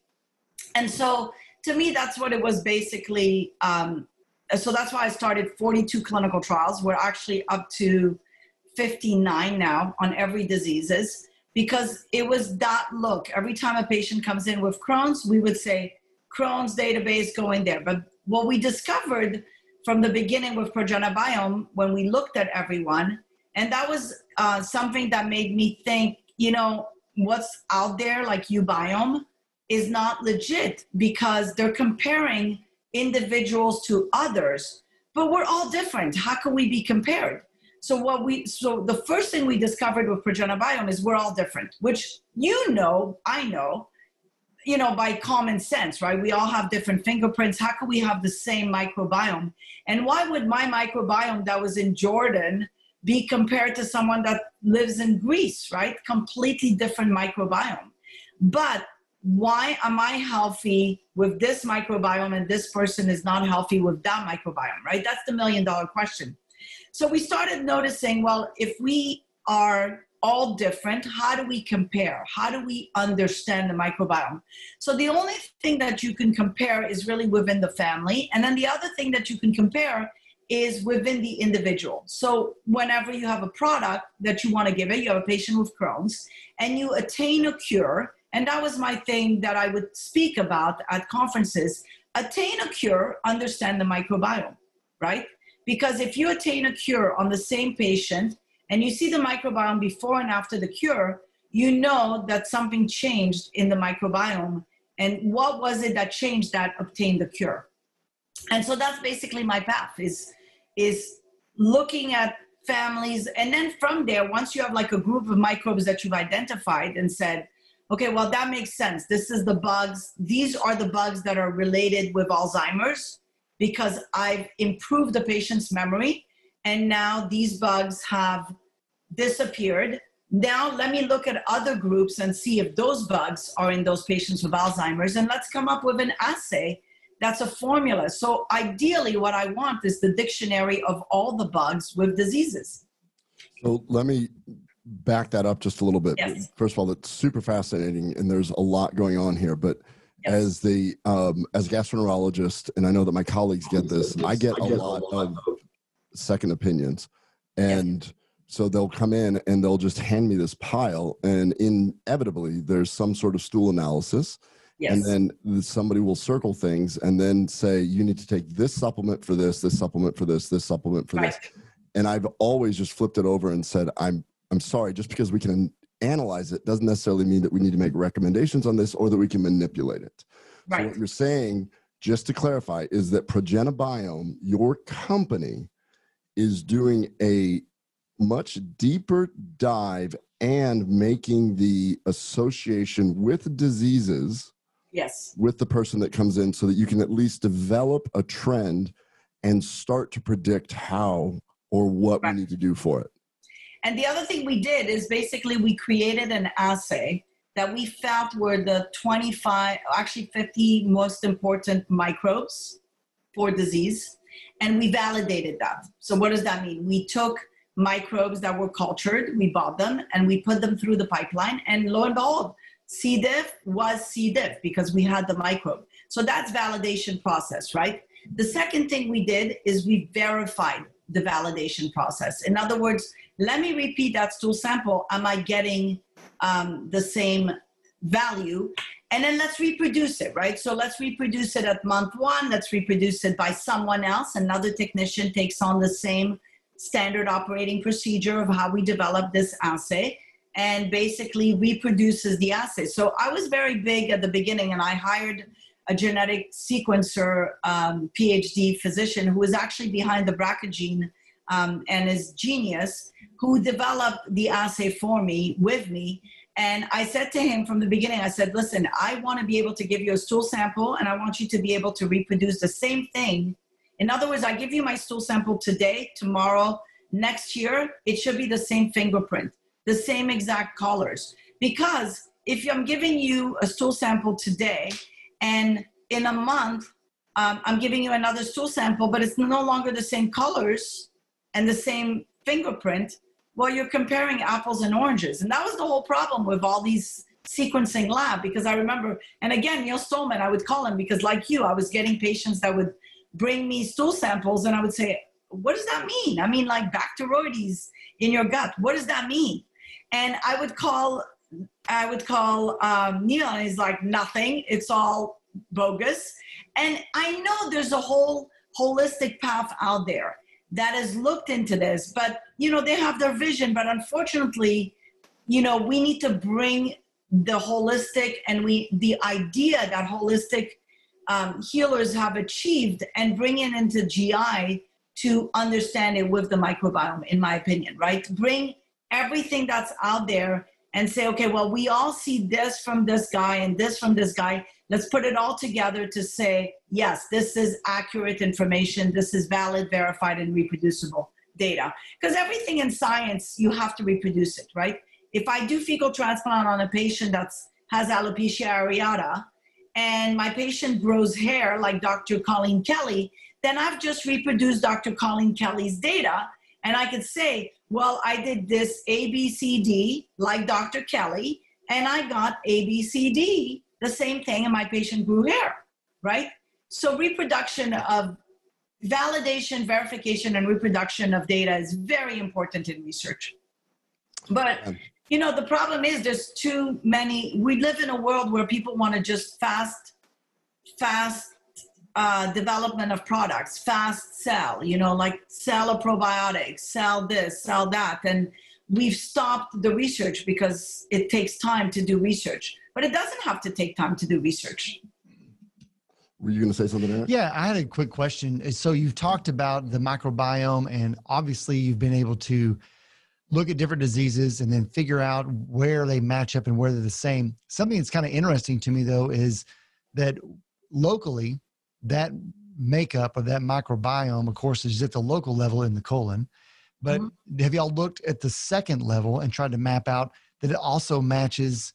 Speaker 3: And so to me, that's what it was basically. Um, so that's why I started 42 clinical trials. We're actually up to 59 now on every diseases because it was that look. Every time a patient comes in with Crohn's, we would say Crohn's database go in there. But what we discovered from the beginning with ProgenaBiome when we looked at everyone, and that was uh, something that made me think you know, what's out there, like uBiome, is not legit because they're comparing individuals to others, but we're all different. How can we be compared? So what we so the first thing we discovered with ProgenaBiome is we're all different, which you know, I know, you know, by common sense, right? We all have different fingerprints. How can we have the same microbiome? And why would my microbiome that was in Jordan be compared to someone that lives in Greece, right? Completely different microbiome. But why am I healthy with this microbiome and this person is not healthy with that microbiome, right? That's the million dollar question. So we started noticing well, if we are all different, how do we compare? How do we understand the microbiome? So the only thing that you can compare is really within the family. And then the other thing that you can compare is within the individual. So whenever you have a product that you want to give it, you have a patient with Crohn's, and you attain a cure, and that was my thing that I would speak about at conferences. Attain a cure, understand the microbiome, right? Because if you attain a cure on the same patient and you see the microbiome before and after the cure, you know that something changed in the microbiome. And what was it that changed that obtained the cure? And so that's basically my path is is looking at families and then from there once you have like a group of microbes that you've identified and said okay, well, that makes sense. This is the bugs. These are the bugs that are related with Alzheimer's because I've improved the patient's memory. And now these bugs have disappeared. Now, let me look at other groups and see if those bugs are in those patients with Alzheimer's. And let's come up with an assay that's a formula. So, ideally, what I want is the dictionary of all the bugs with diseases.
Speaker 2: So, let me back that up just a little bit.
Speaker 3: Yes.
Speaker 2: First of all, that's super fascinating, and there's a lot going on here. But yes. as the um, as a gastroenterologist, and I know that my colleagues get this, I get a lot of second opinions, and. Yes. So they'll come in and they'll just hand me this pile, and inevitably there's some sort of stool analysis, Yes. And then somebody will circle things and then say, you need to take this supplement for this, this supplement for this, this supplement for right. this. And I've always just flipped it over and said, I'm I'm sorry, just because we can analyze it doesn't necessarily mean that we need to make recommendations on this or that we can manipulate it. Right. So what you're saying, just to clarify, is that ProgenaBiome, your company, is doing a much deeper dive and making the association with diseases
Speaker 3: yes
Speaker 2: with the person that comes in so that you can at least develop a trend and start to predict how or what right. we need to do for it
Speaker 3: and the other thing we did is basically we created an assay that we felt were the 25, actually 50 most important microbes for disease. And we validated that. So, what does that mean? We took microbes that were cultured, we bought them, and we put them through the pipeline. And lo and behold, C. diff was C. diff because we had the microbe. So that's validation process, right? The second thing we did is we verified the validation process. In other words, let me repeat that stool sample. Am I getting um, the same value? And then let's reproduce it, right? So let's reproduce it at month one. Let's reproduce it by someone else. Another technician takes on the same standard operating procedure of how we develop this assay and basically reproduces the assay. So I was very big at the beginning and I hired a genetic sequencer um, PhD physician who was actually behind the BRCA gene um, and is genius, who developed the assay for me with me. And I said to him from the beginning, I said, listen, I want to be able to give you a stool sample and I want you to be able to reproduce the same thing. In other words, I give you my stool sample today, tomorrow, next year, it should be the same fingerprint, the same exact colors. Because if I'm giving you a stool sample today and in a month, um, I'm giving you another stool sample, but it's no longer the same colors and the same fingerprint. Well, you're comparing apples and oranges. And that was the whole problem with all these sequencing lab because I remember, and again, Neil Stollman, I would call him because, like you, I was getting patients that would bring me stool samples and I would say, What does that mean? I mean, like bacteroides in your gut. What does that mean? And I would call I would call um, Neil, and he's like, nothing. It's all bogus. And I know there's a whole holistic path out there that has looked into this, but you know they have their vision. But unfortunately, you know, we need to bring the holistic and we the idea that holistic um, healers have achieved and bring it into GI to understand it with the microbiome, in my opinion, right? Bring everything that's out there and say, okay, well, we all see this from this guy and this from this guy. Let's put it all together to say, yes, this is accurate information. This is valid, verified, and reproducible data. Because everything in science, you have to reproduce it, right? If I do fecal transplant on a patient that has alopecia areata, and my patient grows hair like Dr. Colleen Kelly, then I've just reproduced Dr. Colleen Kelly's data. And I could say, well, I did this ABCD like Dr. Kelly, and I got ABCD, the same thing, and my patient grew hair, right? So reproduction of validation, verification, and reproduction of data is very important in research. But you know, the problem is there's too many. We live in a world where people want to just fast, fast uh, development of products, fast sell, you know, like sell a probiotic, sell this, sell that. And we've stopped the research because it takes time to do research. But it doesn't have to take time to do research.
Speaker 2: Were you going to say something, Eric?
Speaker 1: Yeah, I had a quick question. So you've talked about the microbiome, and obviously you've been able to look at different diseases and then figure out where they match up and where they're the same. Something that's kind of interesting to me though is that locally that makeup of that microbiome, of course, is at the local level in the colon. But mm-hmm. have y'all looked at the second level and tried to map out that it also matches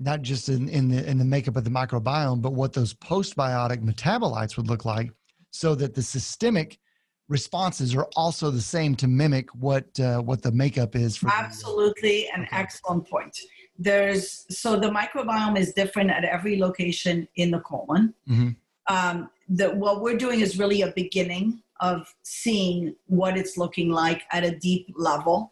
Speaker 1: not just in, in the in the makeup of the microbiome, but what those postbiotic metabolites would look like, so that the systemic responses are also the same to mimic what uh, what the makeup is
Speaker 3: for absolutely an okay. excellent point there's so the microbiome is different at every location in the colon mm-hmm. um, the, what we're doing is really a beginning of seeing what it's looking like at a deep level.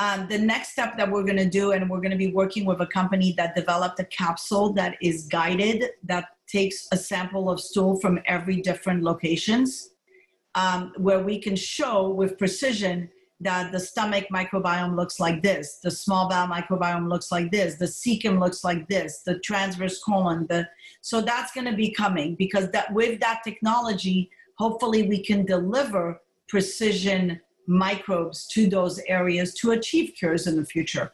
Speaker 3: Um, the next step that we're going to do and we're going to be working with a company that developed a capsule that is guided that takes a sample of stool from every different locations um, where we can show with precision that the stomach microbiome looks like this, the small bowel microbiome looks like this, the cecum looks like this, the transverse colon. The, so that's going to be coming because that with that technology, hopefully we can deliver precision microbes to those areas to achieve cures in the future.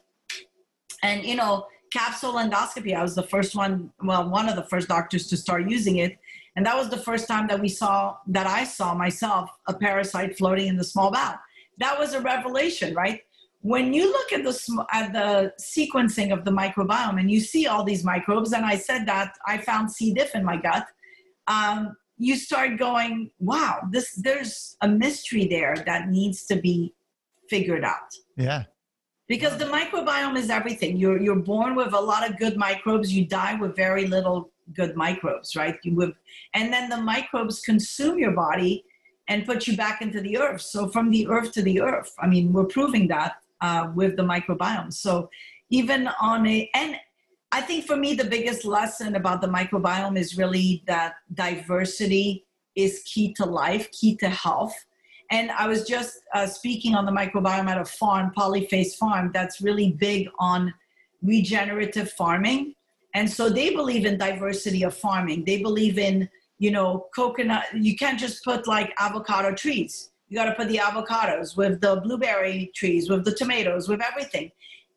Speaker 3: And you know, capsule endoscopy, I was the first one, well, one of the first doctors to start using it and that was the first time that we saw, that I saw myself, a parasite floating in the small bowel. That was a revelation, right? When you look at the, at the sequencing of the microbiome and you see all these microbes, and I said that I found C. diff in my gut, um, you start going, wow, this, there's a mystery there that needs to be figured out.
Speaker 1: Yeah
Speaker 3: because the microbiome is everything you're you're born with a lot of good microbes you die with very little good microbes, right? You would, and then the microbes consume your body and put you back into the earth. So from the earth to the earth, I mean, we're proving that uh, with the microbiome. So even on a, and I think for me, the biggest lesson about the microbiome is really that diversity is key to life, key to health. And I was just uh, speaking on the microbiome at a farm, Polyface Farm, that's really big on regenerative farming. And so they believe in diversity of farming. They believe in, you know, coconut. You can't just put like avocado trees. You got to put the avocados with the blueberry trees, with the tomatoes, with everything.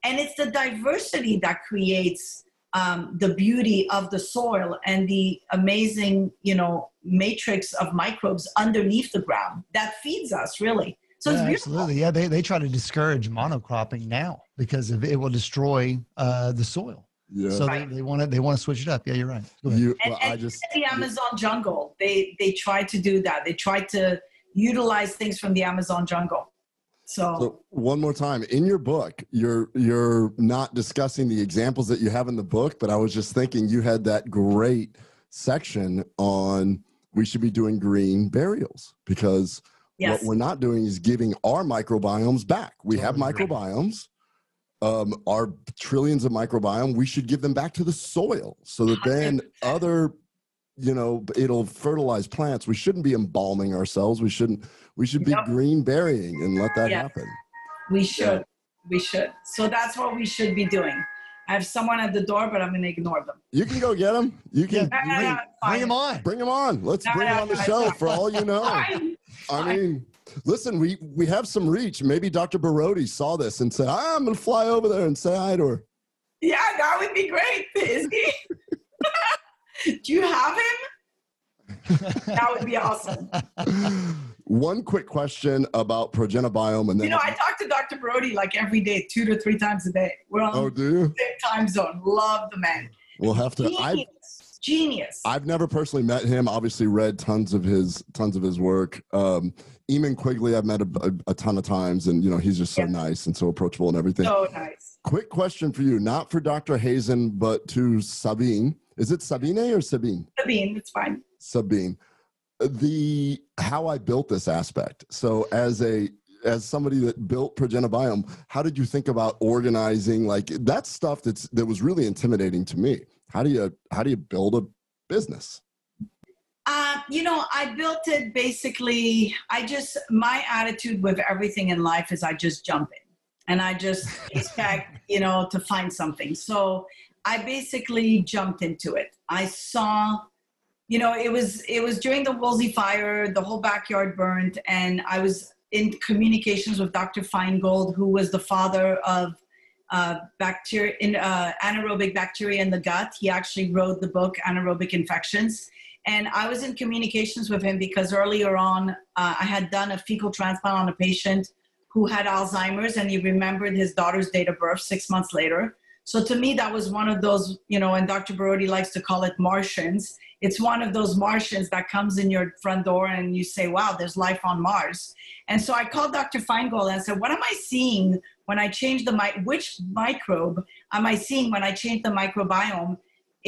Speaker 3: And it's the diversity that creates um, the beauty of the soil and the amazing, you know, matrix of microbes underneath the ground that feeds us, really. So
Speaker 1: yeah, absolutely. Yeah, they, they try to discourage monocropping now because it will destroy uh, the soil. Yeah. So right. they, they want to they want to switch it up. Yeah, you're right.
Speaker 3: You, well, and, and I just the Amazon jungle. They they try to do that. They try to utilize things from the Amazon jungle. So, so,
Speaker 2: one more time in your book, you're you're not discussing the examples that you have in the book, but I was just thinking you had that great section on we should be doing green burials because yes. what we're not doing is giving our microbiomes back. We have microbiomes um, our trillions of microbiome, we should give them back to the soil so that then other, you know, it'll fertilize plants. We shouldn't be embalming ourselves. We shouldn't. We should be yep. green burying and let that
Speaker 3: yeah.
Speaker 2: happen.
Speaker 3: We should. We should. So that's what we should be doing. I have someone at the door, but I'm going to ignore them.
Speaker 2: You can go get them. You can
Speaker 3: No, no, no,
Speaker 1: Bring, bring
Speaker 3: fine.
Speaker 1: on.
Speaker 2: bring them on. Let's bring
Speaker 3: no,
Speaker 2: on the show for all you know. I mean, listen, we we have some reach. Maybe Dr. Borody saw this and said, "I'm going to fly over there and say hi to her."
Speaker 3: Yeah, that would be great. Is he? Do you have him? That would be awesome.
Speaker 2: One quick question about ProgenaBiome, and then
Speaker 3: You know, I talk to Dr. Borody like every day, two to three times a day. We're on
Speaker 2: oh,
Speaker 3: the
Speaker 2: do you?
Speaker 3: same time zone. Love the man.
Speaker 2: We'll have to. I've
Speaker 3: Genius. Genius.
Speaker 2: I've never personally met him. Obviously, read tons of his tons of his work. Um, Eamonn Quigley, I've met a, a, a ton of times, and you know he's just so
Speaker 3: Yeah.
Speaker 2: nice and so approachable and everything.
Speaker 3: so nice.
Speaker 2: Quick question for you, not for Dr. Hazan, but to Sabine. Is it Sabine or Sabine?
Speaker 3: Sabine, it's fine.
Speaker 2: Sabine. The how I built this aspect. So as a as somebody that built ProgenaBiome, how did you think about organizing like that stuff that's that was really intimidating to me? How do you how do you build a business?
Speaker 3: Uh, you know, I built it basically. I just, my attitude with everything in life is I just jump in and I just expect, you know, to find something. So I basically jumped into it. I saw, you know, it was, it was during the Woolsey fire, the whole backyard burned, and I was in communications with Dr. Finegold, who was the father of uh, bacteria in uh, anaerobic bacteria in the gut. He actually wrote the book Anaerobic Infections. And I was in communications with him because earlier on, uh, I had done a fecal transplant on a patient who had Alzheimer's and he remembered his daughter's date of birth six months later. So to me, that was one of those, you know, and Dr. Borody likes to call it Martians. It's one of those Martians that comes in your front door and you say, wow, there's life on Mars. And so I called Dr. Finegold and said, what am I seeing when I change the, mi- which microbe am I seeing when I change the microbiome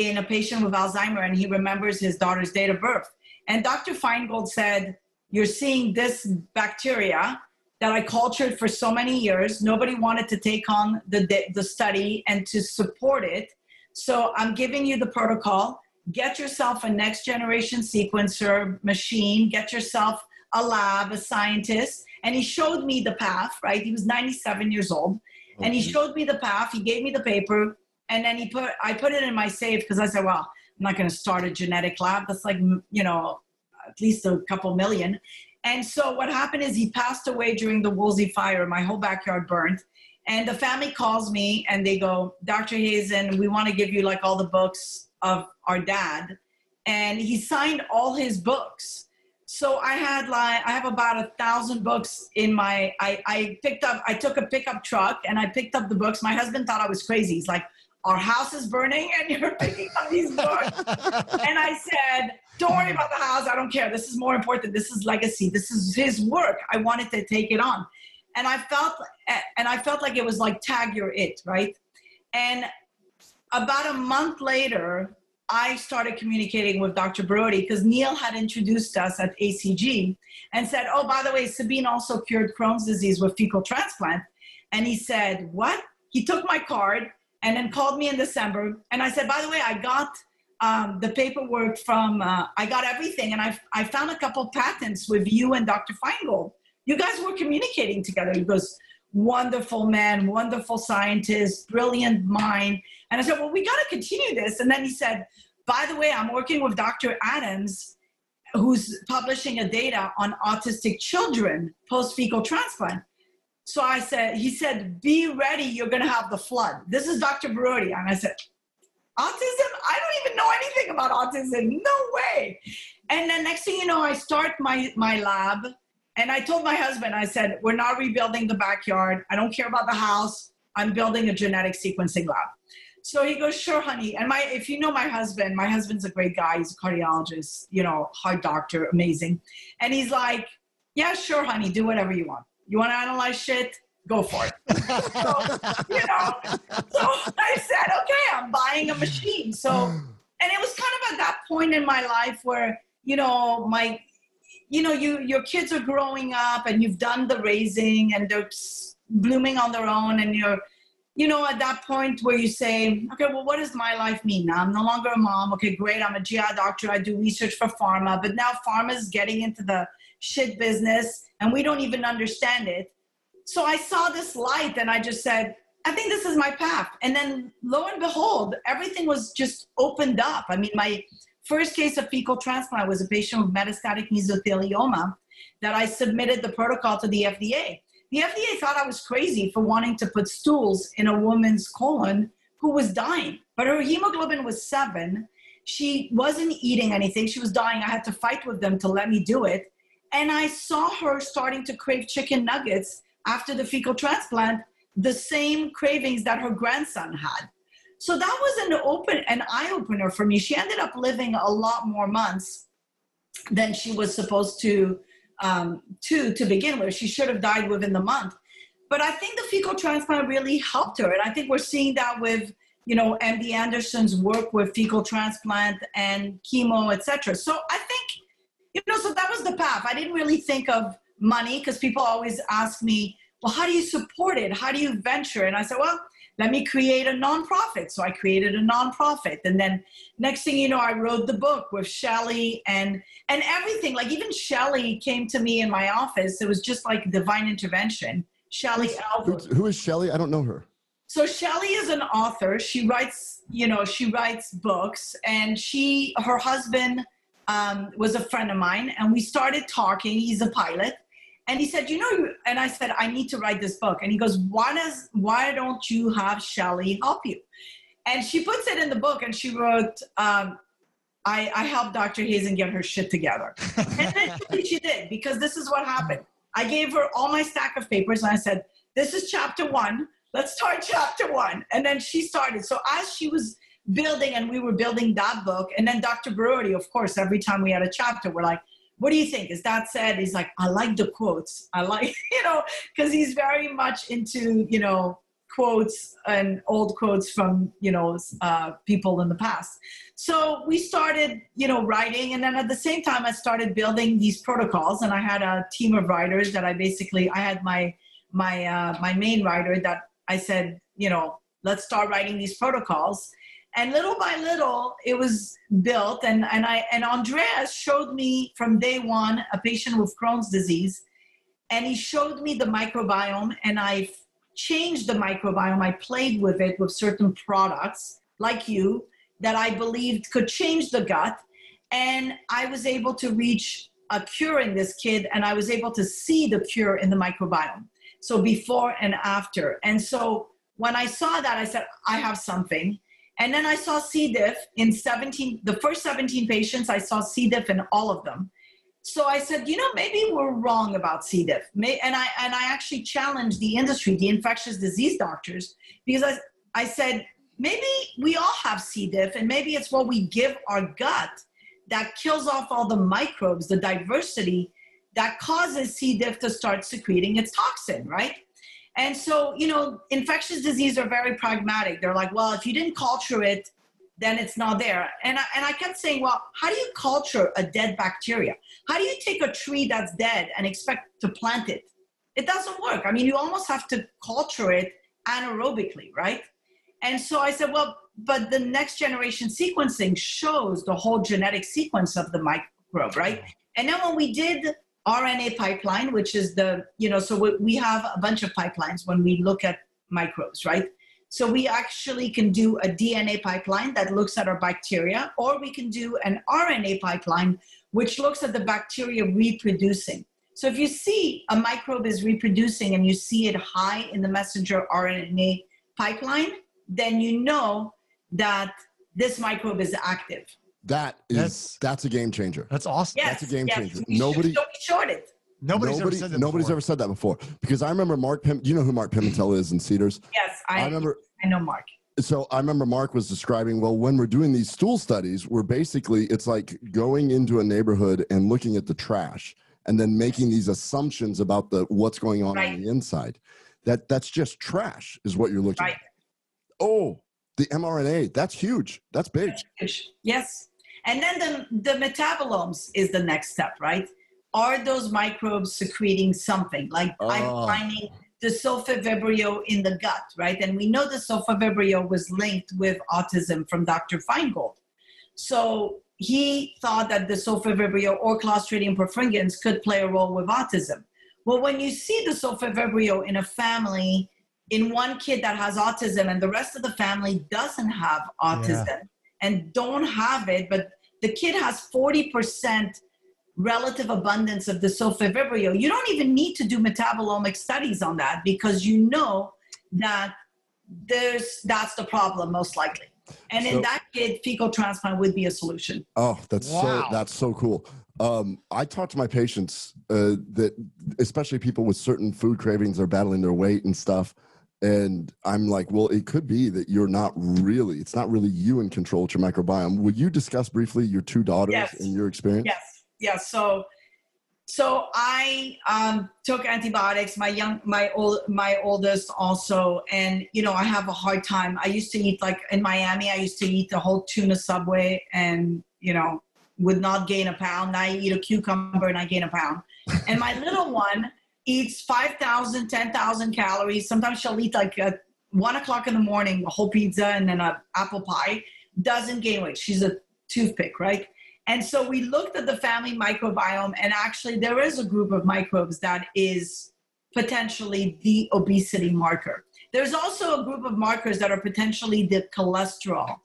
Speaker 3: in a patient with Alzheimer and he remembers his daughter's date of birth. And Dr. Finegold said, You're seeing this bacteria that I cultured for so many years. Nobody wanted to take on the, the study and to support it. So I'm giving you the protocol. Get yourself a next generation sequencer machine, get yourself a lab, a scientist. And he showed me the path, right? He was 97 years old. And he showed me the path. He gave me the paper and then he put i put it in my safe because i said well i'm not going to start a genetic lab. That's like you know at least a couple million. And so what happened is he passed away during the woolsey fire. My whole backyard burned. And the family calls me and they go dr hazan we want to give you like all the books of our dad. And he signed all his books. So i had like i have about a thousand books in my I, I picked up i took a pickup truck and i picked up the books. My husband thought i was crazy. He's like our house is burning and you're picking up these books. and I said, don't worry about the house. I don't care. This is more important. This is legacy. This is his work. I wanted to take it on. And I felt, and I felt like it was like tag your it, right? And about a month later, I started communicating with Dr. Borody because Neil had introduced us at ACG and said, oh, by the way, Sabine also cured Crohn's disease with fecal transplant. And he said, what? He took my card and then called me in December. And I said, by the way, I got um, the paperwork from, uh, I got everything. And I, I found a couple patents with you and Dr. Finegold. You guys were communicating together. He goes, wonderful man, wonderful scientist, brilliant mind. And I said, well, we got to continue this. And then he said, by the way, I'm working with Dr. Adams, who's publishing a data on autistic children post fecal transplant. So I said, he said, be ready, you're gonna have the flood. This is Dr. Borody. And I said, autism? I don't even know anything about autism. No way. And then next thing you know, I start my, my lab and I told my husband, I said, we're not rebuilding the backyard. I don't care about the house. I'm building a genetic sequencing lab. So he goes, sure, honey. And my, if you know my husband, my husband's a great guy. He's a cardiologist, you know, heart doctor, amazing. And he's like, yeah, sure, honey, do whatever you want. You want to analyze shit? Go for it. so, you know, so I said, okay, I'm buying a machine. So, and it was kind of at that point in my life where, you know, my, you know, you your kids are growing up and you've done the raising and they're blooming on their own and you're, you know, at that point where you say, okay, well, what does my life mean now? I'm no longer a mom. Okay, great. I'm a GI doctor. I do research for pharma, but now pharma is getting into the shit business and we don't even understand it. So I saw this light and I just said, I think this is my path. And then lo and behold, everything was just opened up. I mean, my first case of fecal transplant was a patient with metastatic mesothelioma that I submitted the protocol to the FDA. The FDA thought I was crazy for wanting to put stools in a woman's colon who was dying, but her hemoglobin was seven. She wasn't eating anything. She was dying. I had to fight with them to let me do it. And I saw her starting to crave chicken nuggets after the fecal transplant, the same cravings that her grandson had. So that was an open an eye opener for me. She ended up living a lot more months than she was supposed to um, to to begin with. She should have died within the month. But I think the fecal transplant really helped her, and I think we're seeing that with you know MD Anderson's work with fecal transplant and chemo, etc. So I think you know, so that was the path. I didn't really think of money because people always ask me, well, how do you support it? How do you venture? And I said, well, let me create a nonprofit. So I created a nonprofit. And then next thing you know, I wrote the book with Shelly and and everything. Like even Shelly came to me in my office. It was just like divine intervention. Shelly
Speaker 2: Who's, who is Shelly? I don't know her.
Speaker 3: So Shelly is an author. She writes, you know, she writes books and she her husband um, was a friend of mine and we started talking. He's a pilot and he said, you know, and I said, I need to write this book. And he goes, why does, why don't you have Shelly help you? And she puts it in the book and she wrote, um, I, I helped Dr. Hazan get her shit together. and then she did because this is what happened. I gave her all my stack of papers and I said, this is chapter one. Let's start chapter one. And then she started. So as she was building and we were building that book, and then Dr. Borody, of course, every time we had a chapter, we're like, what do you think? Is that said? He's like, I like the quotes. I like, you know, because he's very much into, you know, quotes and old quotes from, you know, uh, people in the past. So we started, you know, writing. And then at the same time, I started building these protocols. And I had a team of writers that I basically, I had my, my, uh, my main writer that I said, you know, let's start writing these protocols and little by little it was built. And, and i and andreas showed me from day one a patient with crohn's disease. And he showed me the microbiome. And i changed the microbiome. I played with it with certain products like you that i believed could change the gut. And i was able to reach a cure in this kid. And i was able to see the cure in the microbiome. So before and after. And so when i saw that i said i have something and then I saw C. diff in 17, the first 17 patients, I saw C. diff in all of them. So I said, you know, maybe we're wrong about C. diff. and I, and I actually challenged the industry, the infectious disease doctors, because I, I said, maybe we all have C. diff and maybe it's what we give our gut that kills off all the microbes, the diversity that causes C. diff to start secreting its toxin, right? And so, you know, infectious disease are very pragmatic. They're like, well, if you didn't culture it, then it's not there. And I, and I kept saying, well, how do you culture a dead bacteria? How do you take a tree that's dead and expect to plant it? It doesn't work. I mean, you almost have to culture it anaerobically, right? And so I said, well, but the next generation sequencing shows the whole genetic sequence of the microbe, right? And then when we did RNA pipeline, which is the, you know, so we have a bunch of pipelines when we look at microbes, right? So we actually can do a DNA pipeline that looks at our bacteria, or we can do an RNA pipeline which looks at the bacteria reproducing. So if you see a microbe is reproducing and you see it high in the messenger RNA pipeline, then you know that this microbe is active.
Speaker 2: That is that's, that's a game changer.
Speaker 4: That's awesome.
Speaker 2: Yes, that's a game yes. changer. Nobody
Speaker 3: short it.
Speaker 4: Nobody's Nobody, ever said that.
Speaker 2: Nobody's
Speaker 4: before.
Speaker 2: ever said that before because I remember Mark. Pim, you know who Mark Pimentel is in Cedars?
Speaker 3: Yes, I, I remember. I know Mark.
Speaker 2: So I remember Mark was describing. Well, when we're doing these stool studies, we're basically it's like going into a neighborhood and looking at the trash and then making these assumptions about the what's going on right. on the inside. That that's just trash, is what you're looking right. at. Oh, the mRNA. That's huge. That's big.
Speaker 3: Yes. And then the, the metabolomes is the next step, right? Are those microbes secreting something? Like oh. I'm finding the sulfovibrio in the gut, right? And we know the sulfovibrio was linked with autism from Dr. Finegold. So he thought that the sulfovibrio or Clostridium perfringens could play a role with autism. Well, when you see the sulfovibrio in a family, in one kid that has autism and the rest of the family doesn't have autism yeah. And don't have it, but the kid has 40% relative abundance of the sulfovibrio, you don't even need to do metabolomic studies on that because you know that there's that's the problem most likely. And so, in that kid, fecal transplant would be a solution.
Speaker 2: Oh, that's wow. so that's so cool. Um, I talk to my patients uh, that, especially people with certain food cravings, are battling their weight and stuff. And I'm like, well, it could be that you're not really, it's not really you in control with your microbiome. Would you discuss briefly your two daughters yes. and your experience?
Speaker 3: Yes. Yes. So so I um, took antibiotics. My young, my old, my oldest also, and you know I have a hard time. I used to eat like in Miami. I used to eat the whole tuna subway, and you know would not gain a pound. Now I eat a cucumber and I gain a pound. And my little one eats 5,000, 10,000 calories. Sometimes she'll eat like at one o'clock in the morning a whole pizza and then an apple pie. Doesn't gain weight. She's a toothpick, right? And so we looked at the family microbiome, and actually, there is a group of microbes that is potentially the obesity marker. There's also a group of markers that are potentially the cholesterol.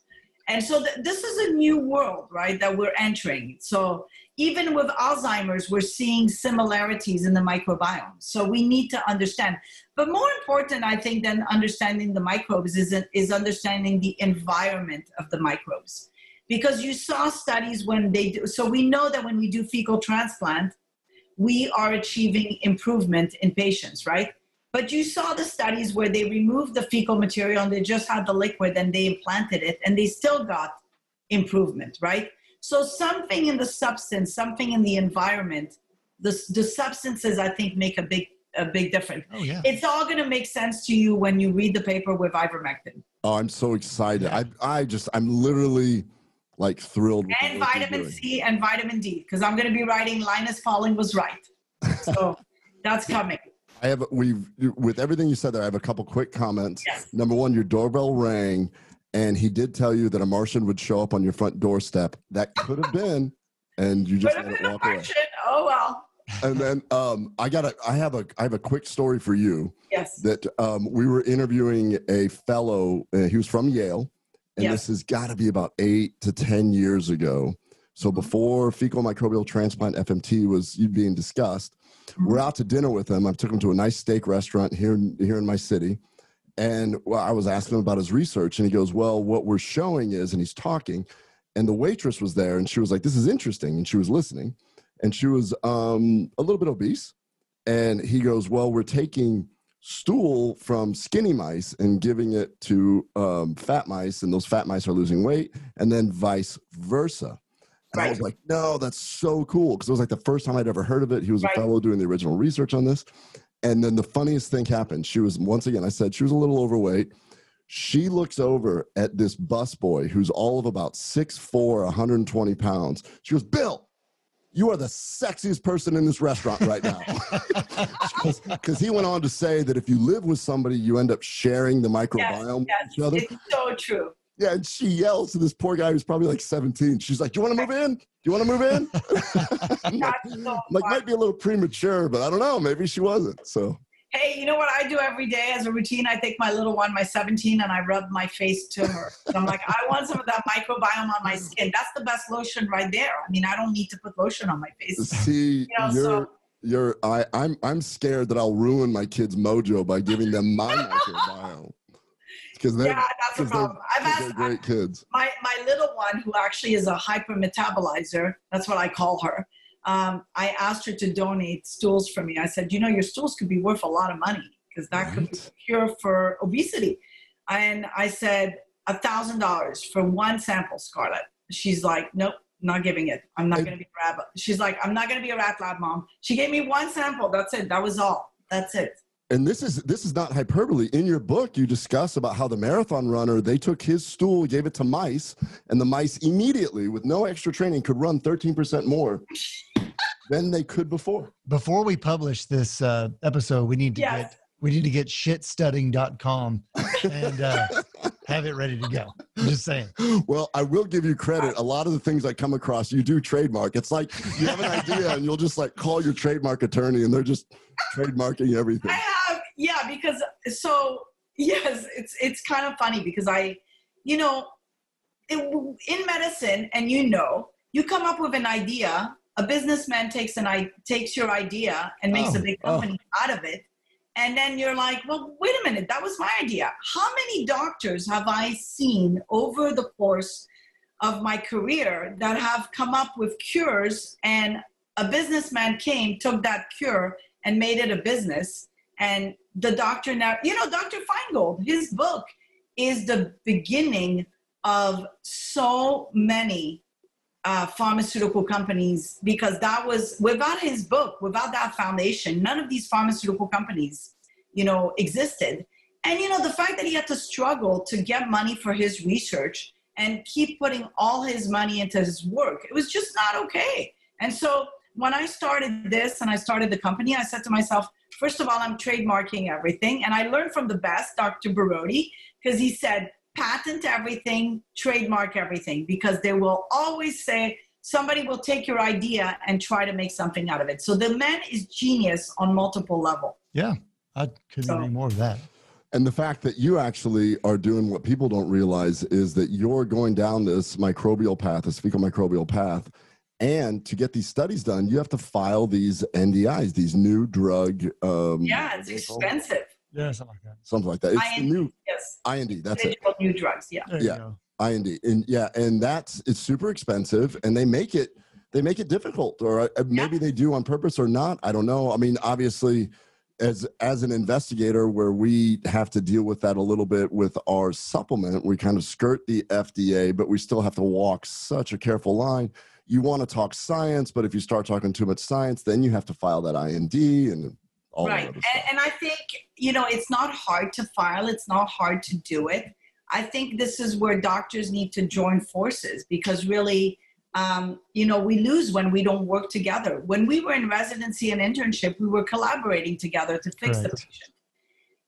Speaker 3: And so th- this is a new world, right, that we're entering. So even with Alzheimer's, we're seeing similarities in the microbiome. So we need to understand. But more important, I think, than understanding the microbes is, is understanding the environment of the microbes because you saw studies when they do so we know that when we do fecal transplant we are achieving improvement in patients right but you saw the studies where they removed the fecal material and they just had the liquid and they implanted it and they still got improvement right so something in the substance something in the environment the, the substances i think make a big a big difference oh, yeah. it's all going to make sense to you when you read the paper with ivermectin
Speaker 2: oh i'm so excited i i just i'm literally like thrilled.
Speaker 3: and vitamin C and vitamin D because I'm going to be writing Linus Pauling was right. So that's coming.
Speaker 2: I have we've with everything you said there. I have a couple quick comments. Yes. Number one, your doorbell rang, and he did tell you that a Martian would show up on your front doorstep. That could have been, and you just let it walk away.
Speaker 3: Oh well.
Speaker 2: And then um, I got a I have a I have a quick story for you.
Speaker 3: Yes.
Speaker 2: That um, we were interviewing a fellow. Uh, he was from Yale and this has got to be about eight to 10 years ago. So mm-hmm. before fecal microbial transplant FMT was being discussed, mm-hmm. we're out to dinner with him. I took him to a nice steak restaurant here, here in my city. And well, I was asking him about his research, and he goes, Well, what we're showing is, and he's talking, and the waitress was there, and she was like, This is interesting. And she was listening, and she was um, a little bit obese. And he goes, Well, we're taking stool from skinny mice and giving it to um, fat mice, and those fat mice are losing weight, and then vice versa. And right. I was like, no, that's so cool. Because it was like the first time I'd ever heard of it. He was right. a fellow doing the original research on this. And then the funniest thing happened. She was, once again, I said she was a little overweight. She looks over at this busboy who's all of about 6'4, 120 pounds. She goes, Bill, you are the sexiest person in this restaurant right now. Because he went on to say that if you live with somebody, you end up sharing the microbiome
Speaker 3: yes, yes, with each other. It's so true.
Speaker 2: Yeah, and she yells to this poor guy who's probably like 17. She's like, "Do you want to move in? Do you want to move in?" like, so like might be a little premature, but I don't know. Maybe she wasn't. So
Speaker 3: hey, you know what I do every day as a routine? I take my little one, my 17, and I rub my face to her. So I'm like, I want some of that microbiome on my skin. That's the best lotion right there. I mean, I don't need to put lotion on my face.
Speaker 2: See, you know, you're, so, you're, I, I'm, I'm scared that I'll ruin my kids' mojo by giving them my microbiome. Because
Speaker 3: yeah, that's a problem.
Speaker 2: I've asked great kids.
Speaker 3: My my little one, who actually is a hypermetabolizer, that's what I call her um, I asked her to donate stools for me. I said, you know, your stools could be worth a lot of money because that right. could be a cure for obesity. And I said, a thousand dollars for one sample, Scarlett. She's like, nope, not giving it. I'm not going to be a rat. She's like, I'm not going to be a rat lab mom. She gave me one sample. That's it. That was all. That's it
Speaker 2: and this is this is not hyperbole in your book you discuss about how the marathon runner they took his stool gave it to mice and the mice immediately with no extra training could run 13% more than they could before
Speaker 1: before we publish this uh, episode we need to yes. get we need to get shitstudying.com and uh, have it ready to go. I'm just saying.
Speaker 2: Well, I will give you credit. A lot of the things I come across, you do trademark. It's like you have an idea and you'll just like call your trademark attorney and they're just trademarking everything.
Speaker 3: Yeah, because so yes, it's it's kind of funny because I, you know, it, in medicine, and you know, you come up with an idea. A businessman takes an I takes your idea and makes
Speaker 1: Oh,
Speaker 3: a big
Speaker 1: oh.
Speaker 3: company out of it, and then you're like, well, wait a minute, that was my idea. How many doctors have I seen over the course of my career that have come up with cures and a businessman came, took that cure and made it a business. And the doctor now, you know, Dr. Finegold, his book is the beginning of so many uh, pharmaceutical companies because that was without his book, without that foundation, none of these pharmaceutical companies, you know, existed. And you know, the fact that he had to struggle to get money for his research and keep putting all his money into his work, it was just not okay. And so when I started this and I started the company, I said to myself, first of all, I'm trademarking everything. And I learned from the best, Dr. Borody, because he said, patent everything, trademark everything, because they will always say, somebody will take your idea and try to make something out of it. So the man is genius on multiple level.
Speaker 1: Yeah, I couldn't
Speaker 3: So-
Speaker 1: agree more of that.
Speaker 2: And the fact that you actually are doing what people don't realize is that you're going down this microbial path, this fecal microbial path. And to get these studies done, you have to file these NDIs, these new drug. Um,
Speaker 3: Yeah, it's expensive.
Speaker 1: Yeah, something like that.
Speaker 2: Something like that. It's the
Speaker 3: IND.
Speaker 2: new
Speaker 3: Yes.
Speaker 2: IND. That's it.
Speaker 3: Digital new drugs. Yeah.
Speaker 1: There
Speaker 2: Yeah.
Speaker 1: you go.
Speaker 2: IND. And yeah, and that's it's super expensive, and they make it they make it difficult, or uh, maybe they do on purpose or not. I don't know. I mean, obviously, as as an investigator, where we have to deal with that a little bit with our supplement, we kind of skirt the FDA, but we still have to walk such a careful line. You want to talk science, but if you start talking too much science, then you have to file that IND and all
Speaker 3: right.
Speaker 2: that other
Speaker 3: and, and i think you know it's not hard to file it's not hard to do it. I think this is where doctors need to join forces because really um, you know we lose when we don't work together. When we were in residency and internship we were collaborating together to fix the patient.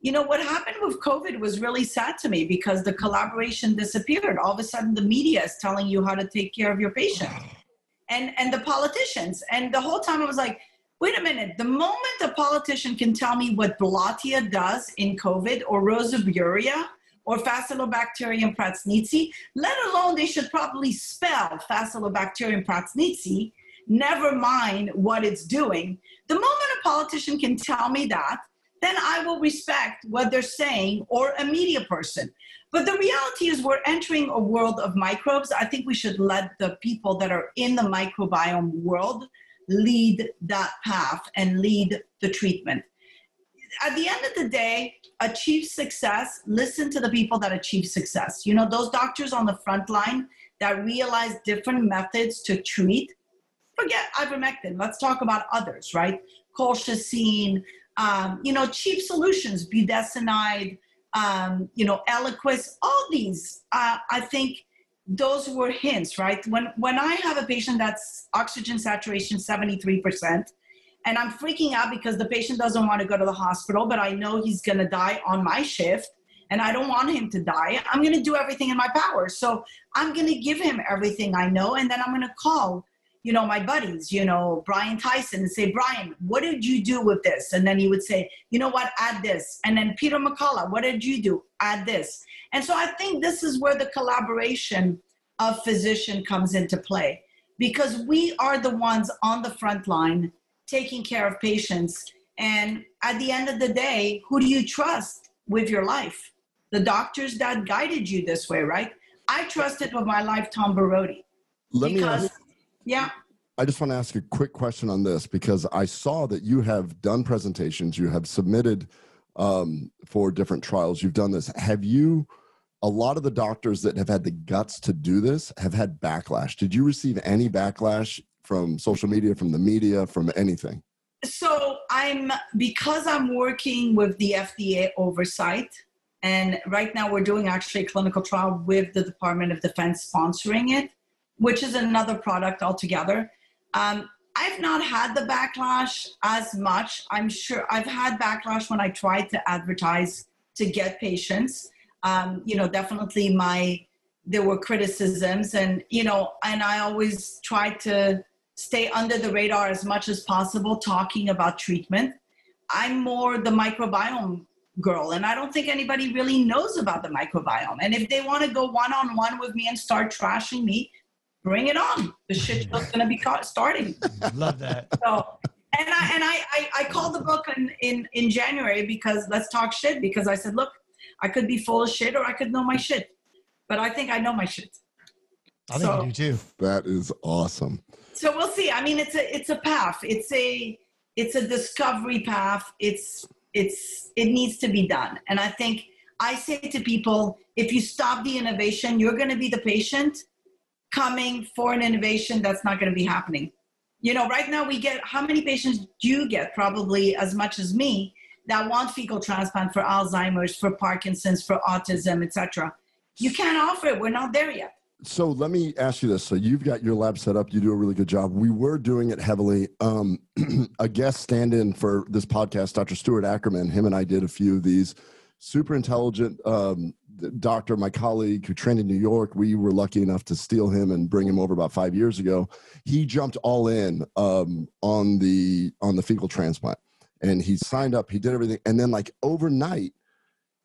Speaker 3: You know what happened with covid was really sad to me because the collaboration disappeared. All of a sudden the media is telling you how to take care of your patient and and the politicians and the whole time i was like wait a minute the moment a politician can tell me what Blautia does in covid or Roseburia or Faecalibacterium prausnitzii, let alone they should probably spell Faecalibacterium prausnitzii, never mind what it's doing. The moment a politician can tell me that, then I will respect what they're saying or a media person. But the reality is, we're entering a world of microbes. I think we should let the people that are in the microbiome world lead that path and lead the treatment. At the end of the day, achieve success, listen to the people that achieve success. You know, those doctors on the front line that realize different methods to treat. Forget ivermectin. Let's talk about others, right? Colchicine, um, you know, cheap solutions, budesonide, um, you know, Eliquis, all these. Uh, I think those were hints, right? When when I have a patient that's oxygen saturation 73%, and I'm freaking out because the patient doesn't want to go to the hospital, but I know he's to die on my shift and I don't want him to die. I'm to do everything in my power. So I'm to give him everything I know and then I'm to call, you know, my buddies, you know, Brian Tyson and say, "Brian, what did you do with this?" And then he would say, "You know what? Add this." And then Peter McCullough, "What did you do? Add this." And so I think this is where the collaboration of physician comes into play because we are the ones on the front line taking care of patients. And at the end of the day, who do you trust with your life? The doctors that guided you this way, right? I trusted with my life Tom Borody.
Speaker 2: Let me
Speaker 3: because,
Speaker 2: ask,
Speaker 3: yeah,
Speaker 2: I just want to ask a quick question on this because I saw that you have done presentations, you have submitted um, for different trials, you've done this. Have you? A lot of the doctors that have had the guts to do this have had backlash. Did you receive any backlash from social media, from the media, from anything?
Speaker 3: so I'm because I'm working with the FDA oversight, and right now we're doing actually a clinical trial with the Department of Defense sponsoring it, which is another product altogether. Um, I've not had the backlash as much. I'm sure I've had backlash when I tried to advertise to get patients. Um, you know, definitely my there were criticisms, and you know, and I always tried to stay under the radar as much as possible, talking about treatment. I'm more the microbiome girl, and I don't think anybody really knows about the microbiome. And if they want to go one on one with me and start trashing me, bring it on. The shit just gonna be starting.
Speaker 1: Love that.
Speaker 3: So, and I and I, I, I called the book in, in in January because let's talk shit because I said, look, I could be full of shit or I could know my shit, but I think I know my shit.
Speaker 1: I think so, you do too.
Speaker 2: That is awesome.
Speaker 3: So we'll see. I mean, it's a it's a path. It's a it's a discovery path. It's it's it needs to be done. And I think I say to people, if you stop the innovation, you're going to be the patient coming for an innovation that's not going to be happening. You know, right now we get how many patients do you get? Probably as much as me that want fecal transplant for Alzheimer's, for Parkinson's, for autism, etc. You can't offer it. We're not there yet.
Speaker 2: So let me ask you this. So you've got your lab set up. You do a really good job. We were doing it heavily. Um, a guest stand-in for this podcast, Dr. Stuart Ackerman. Him and I did a few of these. Super intelligent um, doctor, my colleague who trained in New York. We were lucky enough to steal him and bring him over about five years ago. He jumped all in um, on the on the fecal transplant, and he signed up. He did everything, and then like overnight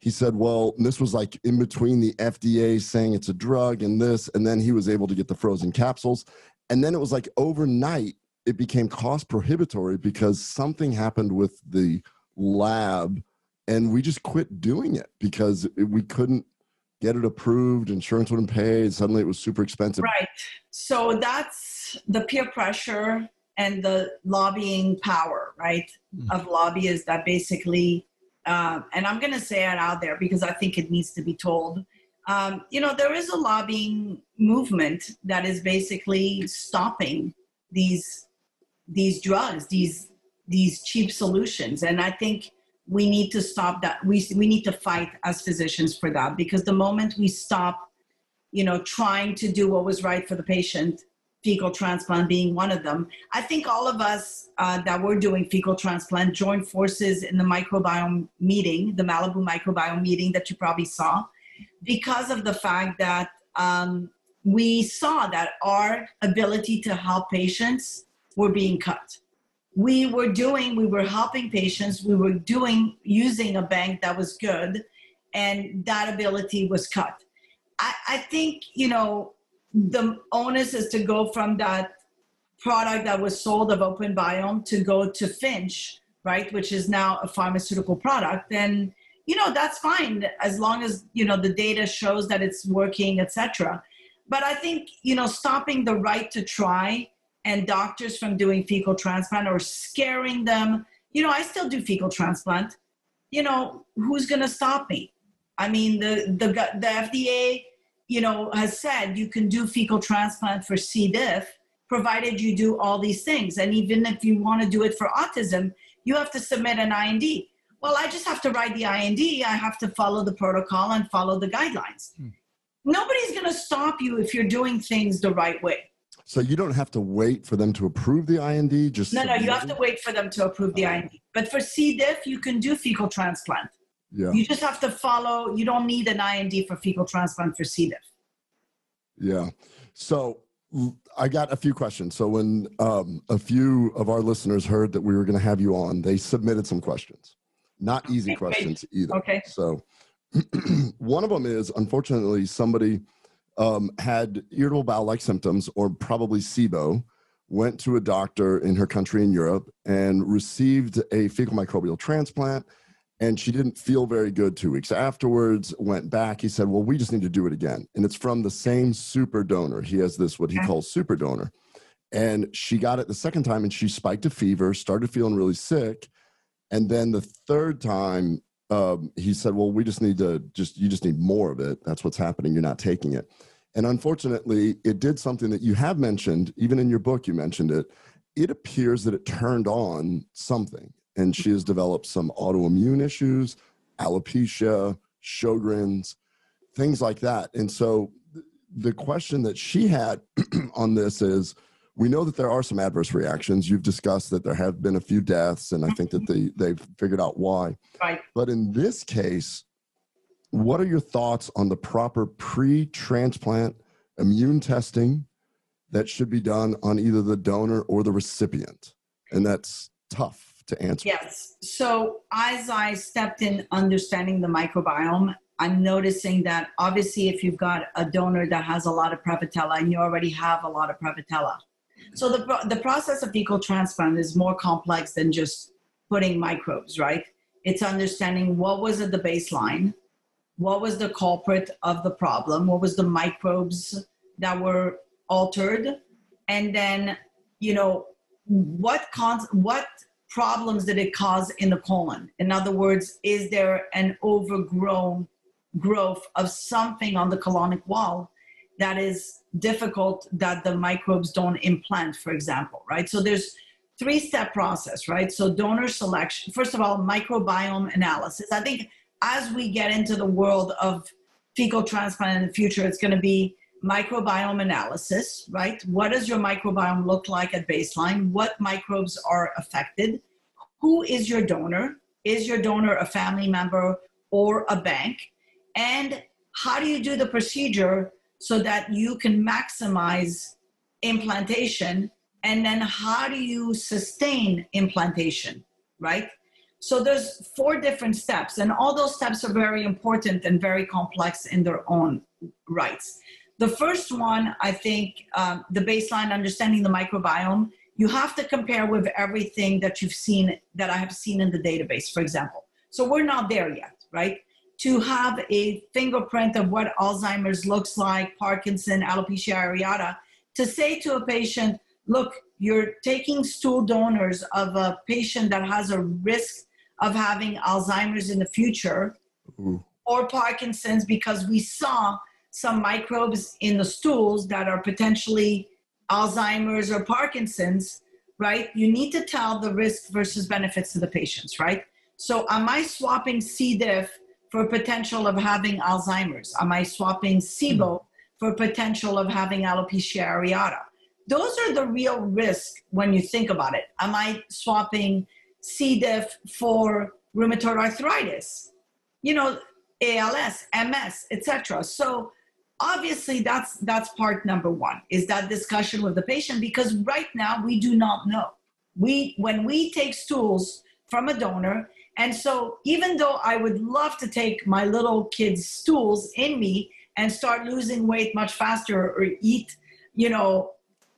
Speaker 2: he said, well, this was like in between the FDA saying it's a drug and this, and then he was able to get the frozen capsules. And then it was like overnight, it became cost prohibitory because something happened with the lab and we just quit doing it because we couldn't get it approved insurance wouldn't pay suddenly it was super expensive
Speaker 3: right so that's the peer pressure and the lobbying power right mm-hmm. of lobbyists that basically um, and I'm going to say it out there because I think it needs to be told. Um, you know, there is a lobbying movement that is basically stopping these these drugs, these these cheap solutions, and I think we need to stop that. We we need to fight as physicians for that because the moment we stop, you know, trying to do what was right for the patient, fecal transplant being one of them. I think all of us uh, that were doing fecal transplant joined forces in the microbiome meeting, the Malibu microbiome meeting that you probably saw, because of the fact that um, we saw that our ability to help patients were being cut. We were doing, we were helping patients, we were doing, using a bank that was good, and that ability was cut. I, I think, you know, the onus is to go from that product that was sold of OpenBiome to go to Finch, right, which is now a pharmaceutical product, then you know that's fine as long as you know the data shows that it's working, etc. But I think you know stopping the right to try and doctors from doing fecal transplant or scaring them. You know, I still do fecal transplant. You know, who's going to stop me? I mean, the the the FDA you know, has said you can do fecal transplant for C. diff, provided you do all these things. And even if you want to do it for autism, you have to submit an IND. Well, I just have to write the IND. I have to follow the protocol and follow the guidelines. Hmm. Nobody's going to stop you if you're doing things the right way.
Speaker 2: So you don't have to wait for them to approve the IND. Just
Speaker 3: no, no. You have to wait for them to approve the IND. But for C. diff, you can do fecal transplant. Yeah. You just have to follow. You don't need an IND for fecal transplant for C. diff.
Speaker 2: Yeah. So I got a few questions. So when um, a few of our listeners heard that we were going to have you on, they submitted some questions. Not easy okay, questions great. either.
Speaker 3: Okay.
Speaker 2: So one of them is unfortunately somebody um, had irritable bowel like symptoms or probably SIBO, went to a doctor in her country in Europe and received a fecal microbial transplant and she didn't feel very good two weeks afterwards went back. He said well we just need to do it again. And it's from the same super donor. He has this what he calls super donor. And she got it the second time and she spiked a fever started feeling really sick. And then the third time um, he said well we just need to just you just need more of it. That's what's happening. You're not taking it. And unfortunately it did something that you have mentioned even in your book you mentioned it it appears that it turned on something. And she has developed some autoimmune issues, alopecia, Sjogren's, things like that. And so the question that she had on this is we know that there are some adverse reactions. You've discussed that there have been a few deaths, and I think that they, they've figured out why.
Speaker 3: Right.
Speaker 2: But in this case, what are your thoughts on the proper pre-transplant immune testing that should be done on either the donor or the recipient? And that's tough to answer.
Speaker 3: Yes. So as I stepped in understanding the microbiome, I'm noticing that obviously if you've got a donor that has a lot of Prevotella and you already have a lot of Prevotella. So the, the process of fecal transplant is more complex than just putting microbes, right? It's understanding what was at the baseline, what was the culprit of the problem, what was the microbes that were altered, and then, you know, what cons- what problems did it cause in the colon? In other words, is there an overgrown growth of something on the colonic wall that is difficult that the microbes don't implant, for example, right? So there's three step process, right? So donor selection, first of all, microbiome analysis. I think as we get into the world of fecal transplant in the future, it's going to be microbiome analysis, right? What does your microbiome look like at baseline? What microbes are affected? Who is your donor? Is your donor a family member or a bank? And how do you do the procedure so that you can maximize implantation? And then how do you sustain implantation, right? So there's four different steps, and all those steps are very important and very complex in their own rights. The first one, I think, um, the baseline understanding the microbiome, you have to compare with everything that you've seen, that I have seen in the database, for example. So we're not there yet, right? To have a fingerprint of what Alzheimer's looks like, Parkinson, alopecia areata, to say to a patient, look, you're taking stool donors of a patient that has a risk of having Alzheimer's in the future Ooh. or Parkinson's because we saw some microbes in the stools that are potentially Alzheimer's or Parkinson's, right? You need to tell the risk versus benefits to the patients, right? So, am I swapping C. diff for potential of having Alzheimer's? Am I swapping SIBO mm-hmm. for potential of having alopecia areata? Those are the real risk when you think about it. Am I swapping C. diff for rheumatoid arthritis? You know, ALS, MS, etc. So obviously that's that's part number one is that discussion with the patient because right now we do not know we when we take stools from a donor and so even though i would love to take my little kids stools in me and start losing weight much faster or eat you know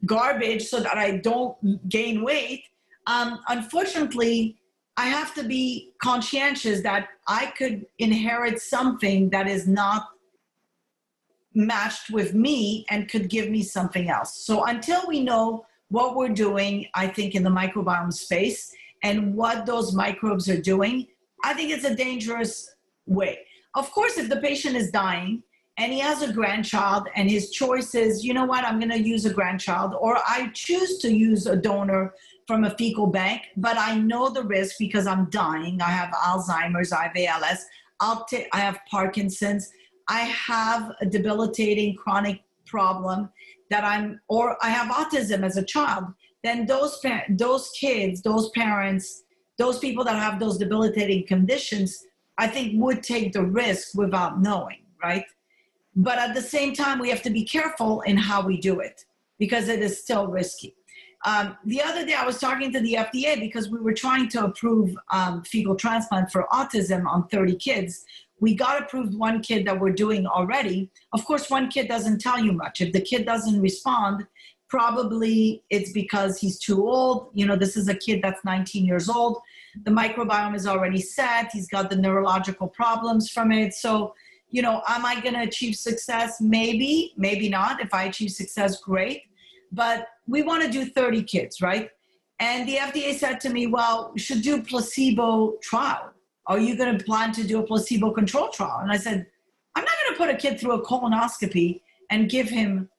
Speaker 3: garbage so that i don't gain weight um, unfortunately i have to be conscientious that i could inherit something that is not matched with me and could give me something else. So until we know what we're doing, I think in the microbiome space and what those microbes are doing, I think it's a dangerous way. Of course, if the patient is dying and he has a grandchild and his choice is, you know what, I'm going to use a grandchild, or I choose to use a donor from a fecal bank, but I know the risk because I'm dying. I have Alzheimer's, I have ALS, I'll t- I have Parkinson's I have a debilitating chronic problem that I'm, or I have autism as a child, then those those kids, those parents, those people that have those debilitating conditions, I think would take the risk without knowing, right? But at the same time, we have to be careful in how we do it because it is still risky. Um, the other day, I was talking to the FDA because we were trying to approve um, fecal transplant for autism on 30 kids we got approved one kid that we're doing already. Of course, one kid doesn't tell you much. If the kid doesn't respond, probably it's because he's too old. You know, this is a kid that's 19 years old. The microbiome is already set. He's got the neurological problems from it. So, you know, am I going to achieve success? Maybe, maybe not. If I achieve success, great. But we want to do 30 kids, right? And the FDA said to me, well, we should do placebo trial are you going to plan to do a placebo control trial? And I said, I'm not going to put a kid through a colonoscopy and give him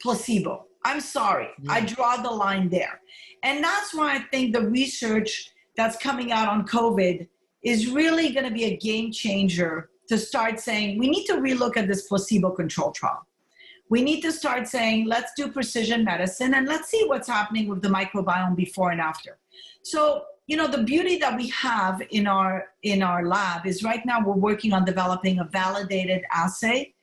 Speaker 3: placebo. I'm sorry. Yeah. I draw the line there. And that's why I think the research that's coming out on COVID is really going to be a game changer to start saying we need to relook at this placebo control trial. We need to start saying let's do precision medicine and let's see what's happening with the microbiome before and after. So you know the beauty that we have in our in our lab is right now we're working on developing a validated assay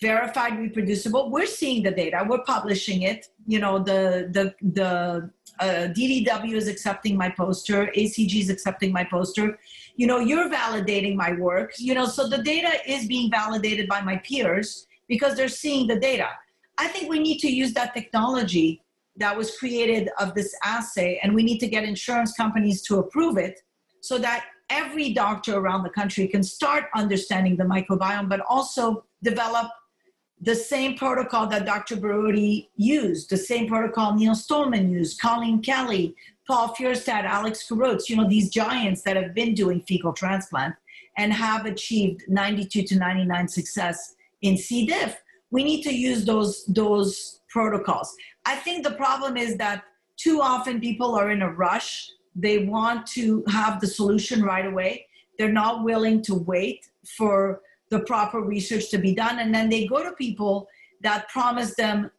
Speaker 3: verified reproducible. We're seeing the data. We're publishing it. You know the the the uh, ddw is accepting my poster. Acg is accepting my poster. You know you're validating my work. You know so the data is being validated by my peers because they're seeing the data. I think we need to use that technology that was created of this assay and we need to get insurance companies to approve it so that every doctor around the country can start understanding the microbiome but also develop the same protocol that Dr. Borody used, the same protocol Neil Stollman used, Colleen Kelly, Paul Feuerstadt, Alex Khoruts, you know, these giants that have been doing fecal transplant and have achieved 92 to 99 success in C. diff. We need to use those, those protocols. I think the problem is that too often people are in a rush. They want to have the solution right away. They're not willing to wait for the proper research to be done. And then they go to people that promise them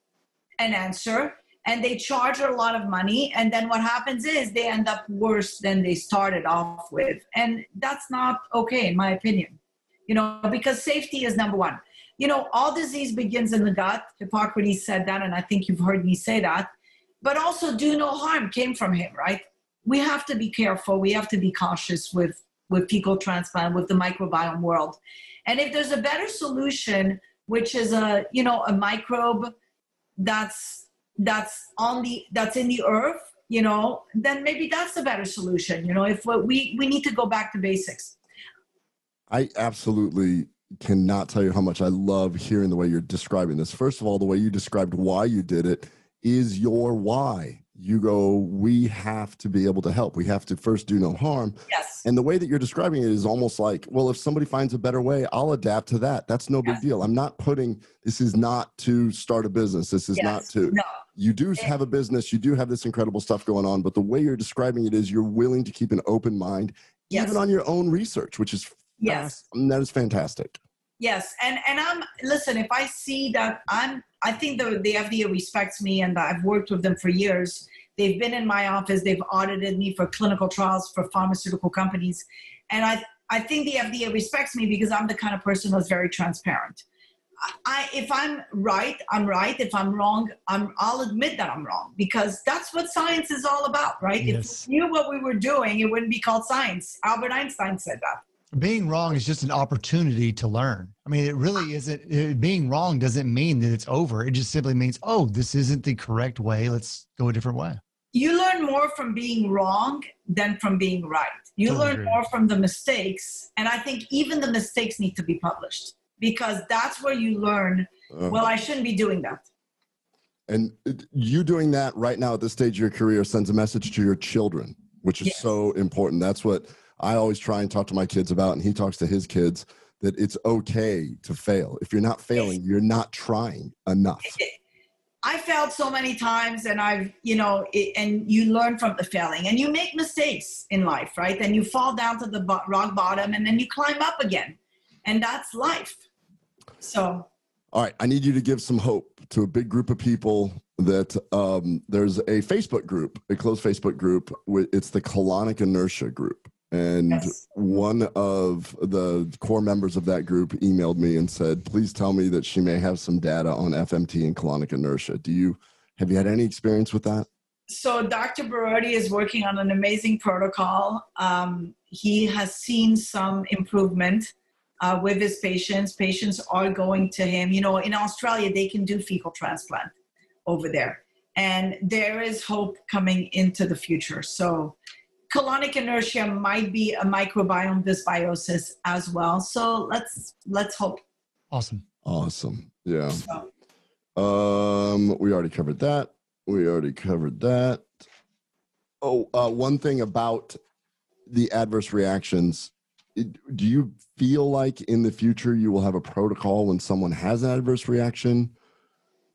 Speaker 3: an answer and they charge a lot of money. And then what happens is they end up worse than they started off with. And that's not okay, in my opinion, you know, because safety is number one. You know, all disease begins in the gut. Hippocrates said that, and I think you've heard me say that. But also, do no harm came from him, right? We have to be careful. We have to be cautious with with fecal transplant, with the microbiome world. And if there's a better solution, which is a you know a microbe that's that's on the that's in the earth, you know, then maybe that's a better solution. You know, if we we need to go back to basics.
Speaker 2: I absolutely cannot tell you how much I love hearing the way you're describing this. First of all, the way you described why you did it is your why you go, we have to be able to help. We have to first do no harm.
Speaker 3: Yes.
Speaker 2: And the way that you're describing it is almost like, well, if somebody finds a better way, I'll adapt to that. That's no yes. big deal. I'm not putting this is not to start a business. This is yes. not to.
Speaker 3: No.
Speaker 2: You do have a business. You do have this incredible stuff going on. But the way you're describing it is you're willing to keep an open mind, yes. even on your own research, which is
Speaker 3: yes,
Speaker 2: fast, that is fantastic.
Speaker 3: Yes, and and I'm listen. If I see that I'm, I think the the FDA respects me, and I've worked with them for years. They've been in my office. They've audited me for clinical trials for pharmaceutical companies, and I I think the FDA respects me because I'm the kind of person that's very transparent. I, if I'm right, I'm right. If I'm wrong, I'm, I'll admit that I'm wrong because that's what science is all about, right? Yes. If we knew what we were doing, it wouldn't be called science. Albert Einstein said that
Speaker 1: being wrong is just an opportunity to learn. I mean, it really isn't. It, being wrong doesn't mean that it's over. It just simply means, oh, this isn't the correct way. Let's go a different way.
Speaker 3: You learn more from being wrong than from being right. You totally learn agree. more from the mistakes, and I think even the mistakes need to be published because that's where you learn. Uh-huh. Well, I shouldn't be doing that.
Speaker 2: And you doing that right now at this stage of your career sends a message to your children, which is yes. so important. That's what I always try and talk to my kids about, and he talks to his kids that it's okay to fail. If you're not failing, you're not trying enough.
Speaker 3: I failed so many times, and I've, you know, it, and you learn from the failing, and you make mistakes in life, right? And you fall down to the rock bottom, and then you climb up again, and that's life. So,
Speaker 2: all right, I need you to give some hope to a big group of people that um, there's a Facebook group, a closed Facebook group. It's the colonic inertia group and yes. one of the core members of that group emailed me and said, please tell me that she may have some data on FMT and colonic inertia. Do you have you had any experience with that?
Speaker 3: So Dr. Borody is working on an amazing protocol. Um, he has seen some improvement uh, with his patients. Patients are going to him. You know, in Australia, they can do fecal transplant over there. And there is hope coming into the future. So colonic inertia might be a microbiome dysbiosis as well. So let's let's hope.
Speaker 1: Awesome.
Speaker 2: Awesome. Yeah. So. Um, we already covered that. We already covered that. Oh, uh, one thing about the adverse reactions. Do you feel like in the future you will have a protocol when someone has an adverse reaction?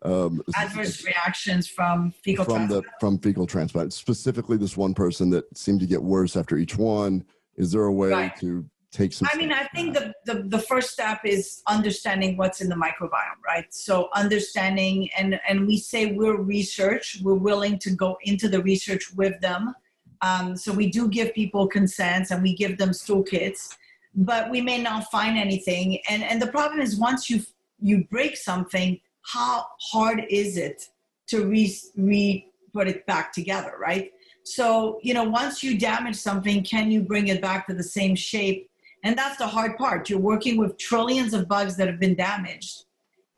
Speaker 3: Um, adverse reactions from fecal
Speaker 2: from
Speaker 3: transplant.
Speaker 2: the from fecal transplant. Specifically, this one person that seemed to get worse after each one. Is there a way right. to take some?
Speaker 3: I mean, I think the, the the first step is understanding what's in the microbiome, right? So understanding, and and we say we're research. We're willing to go into the research with them. Um, so we do give people consents and we give them stool kits, but we may not find anything. And and the problem is once you you break something, how hard is it to re, re put it back together, right? So you know, once you damage something, can you bring it back to the same shape? And that's the hard part. You're working with trillions of bugs that have been damaged.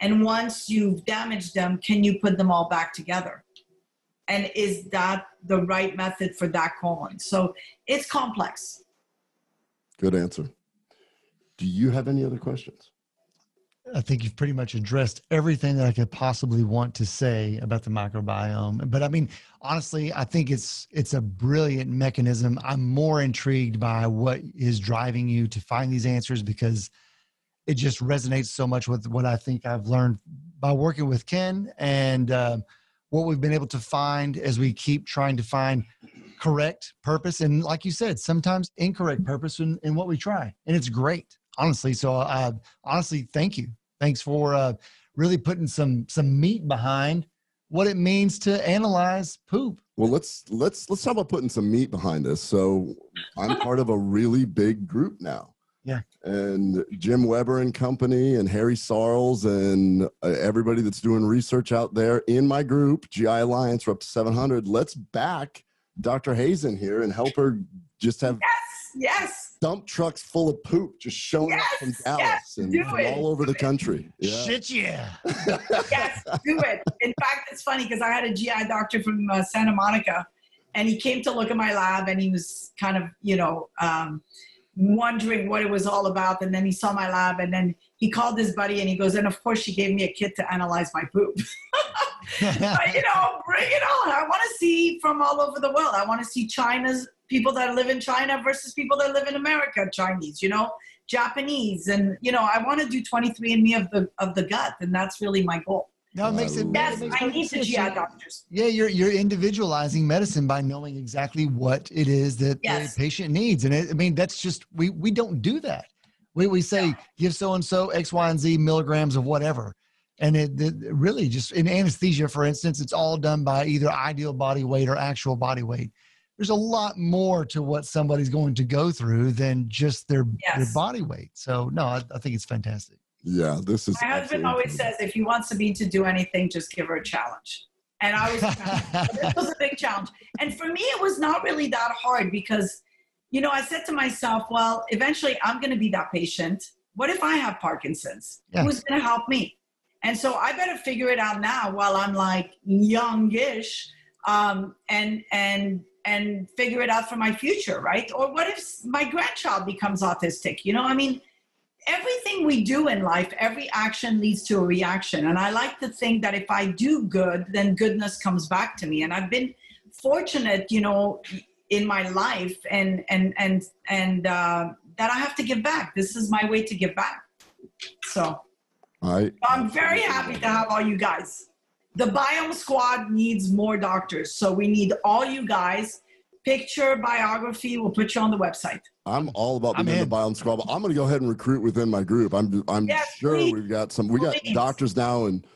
Speaker 3: And once you've damaged them, can you put them all back together? and is that the right method for that colon so it's complex
Speaker 2: good answer do you have any other questions
Speaker 1: I think you've pretty much addressed everything that I could possibly want to say about the microbiome. But I mean, honestly, I think it's it's a brilliant mechanism. I'm more intrigued by what is driving you to find these answers because it just resonates so much with what I think I've learned by working with Ken and uh, what we've been able to find as we keep trying to find correct purpose and like you said sometimes incorrect purpose in, in what we try and it's great honestly so uh, honestly thank you thanks for uh, really putting some some meat behind what it means to analyze poop
Speaker 2: well let's let's let's talk about putting some meat behind this so i'm part of a really big group now
Speaker 1: yeah.
Speaker 2: And Jim Weber and company and Harry Sarles and uh, everybody that's doing research out there in my group, GI Alliance, we're up to 700. Let's back Dr. Hazan here and help her just have
Speaker 3: yes, yes.
Speaker 2: dump trucks full of poop just showing yes, up from Dallas yes, and from all over the country.
Speaker 1: Yeah. Shit, yeah.
Speaker 3: yes, do it. In fact, it's funny because I had a GI doctor from uh, Santa Monica and he came to look at my lab and he was kind of, you know, um, wondering what it was all about. And then he saw my lab and then he called his buddy and he goes, and of course she gave me a kit to analyze my poop. but, you know, bring it on. I want to see from all over the world. I want to see China's people that live in China versus people that live in America, Chinese, you know, Japanese. And, you know, I want to do 23andMe of the, of the gut. And that's really my goal.
Speaker 1: No, it makes it.
Speaker 3: Yes,
Speaker 1: it makes
Speaker 3: I need the GI doctors.
Speaker 1: Yeah, you're you're individualizing medicine by knowing exactly what it is that yes. the patient needs, and it, I mean that's just we we don't do that. We we say yeah. give so and so X, Y, and Z milligrams of whatever, and it, it, really just in anesthesia, for instance, it's all done by either ideal body weight or actual body weight. There's a lot more to what somebody's going to go through than just their yes. their body weight. So no, I, I think it's fantastic.
Speaker 2: Yeah, this is.
Speaker 3: My husband always says, if you want Sabine to do anything, just give her a challenge. And I was, this was a big challenge. And for me, it was not really that hard because, you know, I said to myself, well, eventually I'm going to be that patient. What if I have Parkinson's? Yeah. Who's going to help me? And so I better figure it out now while I'm like youngish, um, and and and figure it out for my future, right? Or what if my grandchild becomes autistic? You know, I mean, everything we do in life, every action leads to a reaction. And I like to think that if I do good, then goodness comes back to me. And I've been fortunate, you know, in my life and and and and uh, that I have to give back. This is my way to give back. So
Speaker 2: I,
Speaker 3: I'm very happy to have all you guys. The Biome Squad needs more doctors. So we need all you guys. Picture, biography, we'll put you on the website.
Speaker 2: I'm all about being in the Biome Squad. I'm going to go ahead and recruit within my group. I'm I'm yes, sure please. we've got some. We got please. doctors now and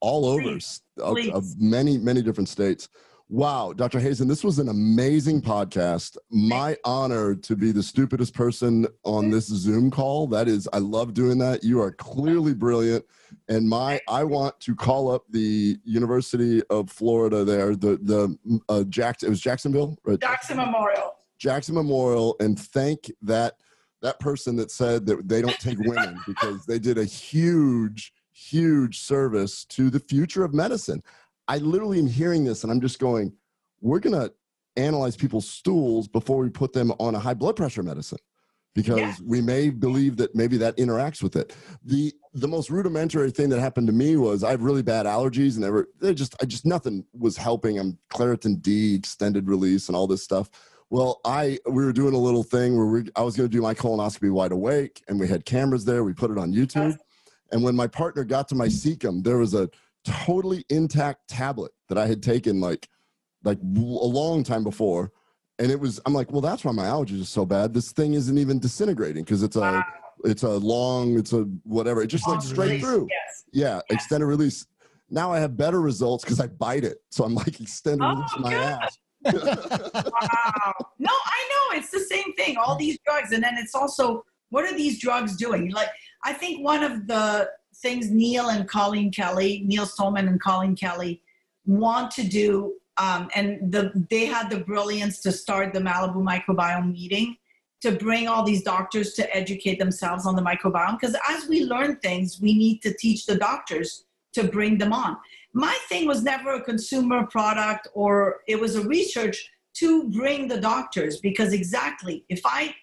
Speaker 2: all over of, of, many many different states. Wow, Dr. Hazan, this was an amazing podcast. My honor to be the stupidest person on this Zoom call. That is, I love doing that. You are clearly brilliant, and my I want to call up the University of Florida there. The the uh, Jackson it was Jacksonville,
Speaker 3: right? Jackson Memorial
Speaker 2: Jackson Memorial and thank that that person that said that they don't take women because they did a huge, huge service to the future of medicine. I literally am hearing this and I'm just going, we're gonna analyze people's stools before we put them on a high blood pressure medicine because yeah. we may believe that maybe that interacts with it. The the most rudimentary thing that happened to me was I have really bad allergies and they were they just I just nothing was helping. I'm Claritin D extended release and all this stuff. Well, I we were doing a little thing where we, I was going to do my colonoscopy wide awake, and we had cameras there. We put it on YouTube, and when my partner got to my cecum, there was a totally intact tablet that I had taken like like a long time before, and it was I'm like, well, that's why my allergies are so bad. This thing isn't even disintegrating because it's a wow. it's a long it's a whatever. It just like straight release. through.
Speaker 3: Yes.
Speaker 2: Yeah, yes. extended release. Now I have better results because I bite it, so I'm like extended oh, release my good. ass
Speaker 3: wow. No, I know it's the same thing. All these drugs, and then it's also what are these drugs doing? Like I think one of the things Neil and Colleen Kelly, Neil Stollman and Colleen Kelly, want to do, um, and the they had the brilliance to start the Malibu Microbiome meeting to bring all these doctors to educate themselves on the microbiome because as we learn things we need to teach the doctors to bring them on. My thing was never a consumer product or it was a research to bring the doctors because exactly if i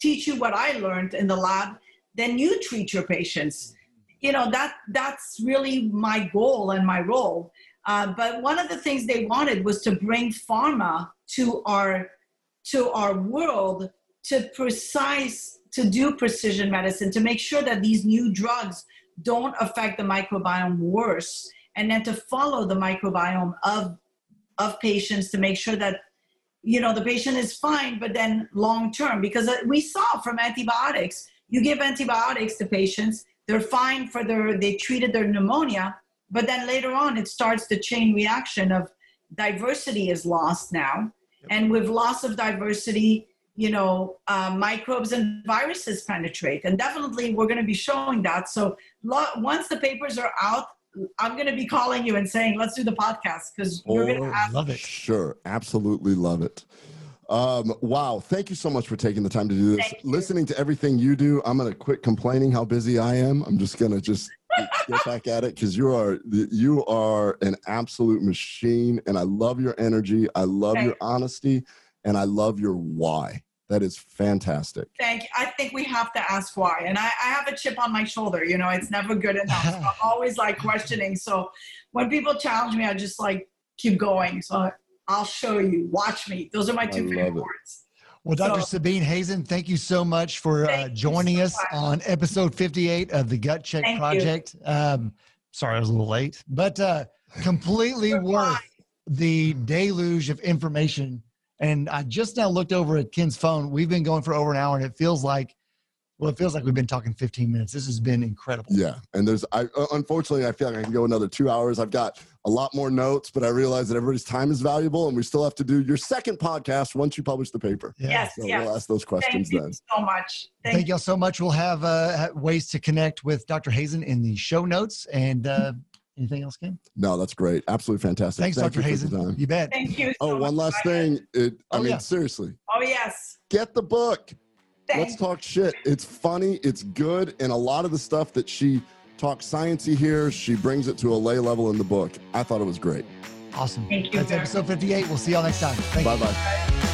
Speaker 3: teach you what i learned in the lab then you treat your patients you know that that's really my goal and my role. Uh, but one of the things they wanted was to bring pharma to our to our world to precise to do precision medicine to make sure that these new drugs don't affect the microbiome worse and then to follow the microbiome of of patients to make sure that you know the patient is fine but then long term because uh, we saw from antibiotics you give antibiotics to patients they're fine for their they treated their pneumonia but then later on it starts the chain reaction of diversity is lost now and with loss of diversity you know, uh, microbes and viruses penetrate. And definitely we're going to be showing that. So lo- once the papers are out, I'm going to be calling you and saying, let's do the podcast because you're going to have.
Speaker 2: Love it. Sure. Absolutely love it. Um, wow. Thank you so much for taking the time to do this. Listening to everything you do, I'm going to quit complaining how busy I am. I'm just going to just get back at it because you are you are an absolute machine and I love your energy. I love your honesty and I love your why. That is fantastic.
Speaker 3: Thank you. I think we have to ask why. And I, I have a chip on my shoulder. You know, it's never good enough. So I'm always like questioning. So when people challenge me, I just like keep going. So I'll show you. Watch me. Those are my two favorite words.
Speaker 1: Well, Dr. So, Sabine Hazan, thank you so much for uh, joining so us much. on episode 58 of the Gut Check thank Project. Um, sorry, I was a little late, but uh, completely worth the deluge of information and I just now looked over at Ken's phone. We've been going for over an hour, and it feels like, well, it feels like we've been talking 15 minutes. This has been incredible.
Speaker 2: Yeah, and there's, I uh, unfortunately, I feel like I can go another two hours. I've got a lot more notes, but I realize that everybody's time is valuable, and we still have to do your second podcast once you publish the paper.
Speaker 3: Yeah. Yes,
Speaker 2: so
Speaker 3: yes.
Speaker 2: we'll ask those questions then.
Speaker 3: Thank
Speaker 2: then.
Speaker 3: so much.
Speaker 1: Thank, Thank y'all so much. We'll have uh, ways to connect with Dr. Hazan in the show notes, and. Uh, Anything else, Ken?
Speaker 2: No, that's great. Absolutely fantastic.
Speaker 1: Thanks,
Speaker 2: Thank
Speaker 1: Dr. Hazan. You bet.
Speaker 3: Thank you.
Speaker 2: Oh, so oh, one last thing. It, I oh, mean, yeah. seriously.
Speaker 3: Oh, yes.
Speaker 2: Get the book. Let's talk shit. It's funny. It's good. And a lot of the stuff that she talks sciencey here, she brings it to a lay level in the book. I thought it was great.
Speaker 1: Awesome.
Speaker 3: Thank you.
Speaker 1: That's episode 58. We'll see y'all next time.
Speaker 2: Bye bye.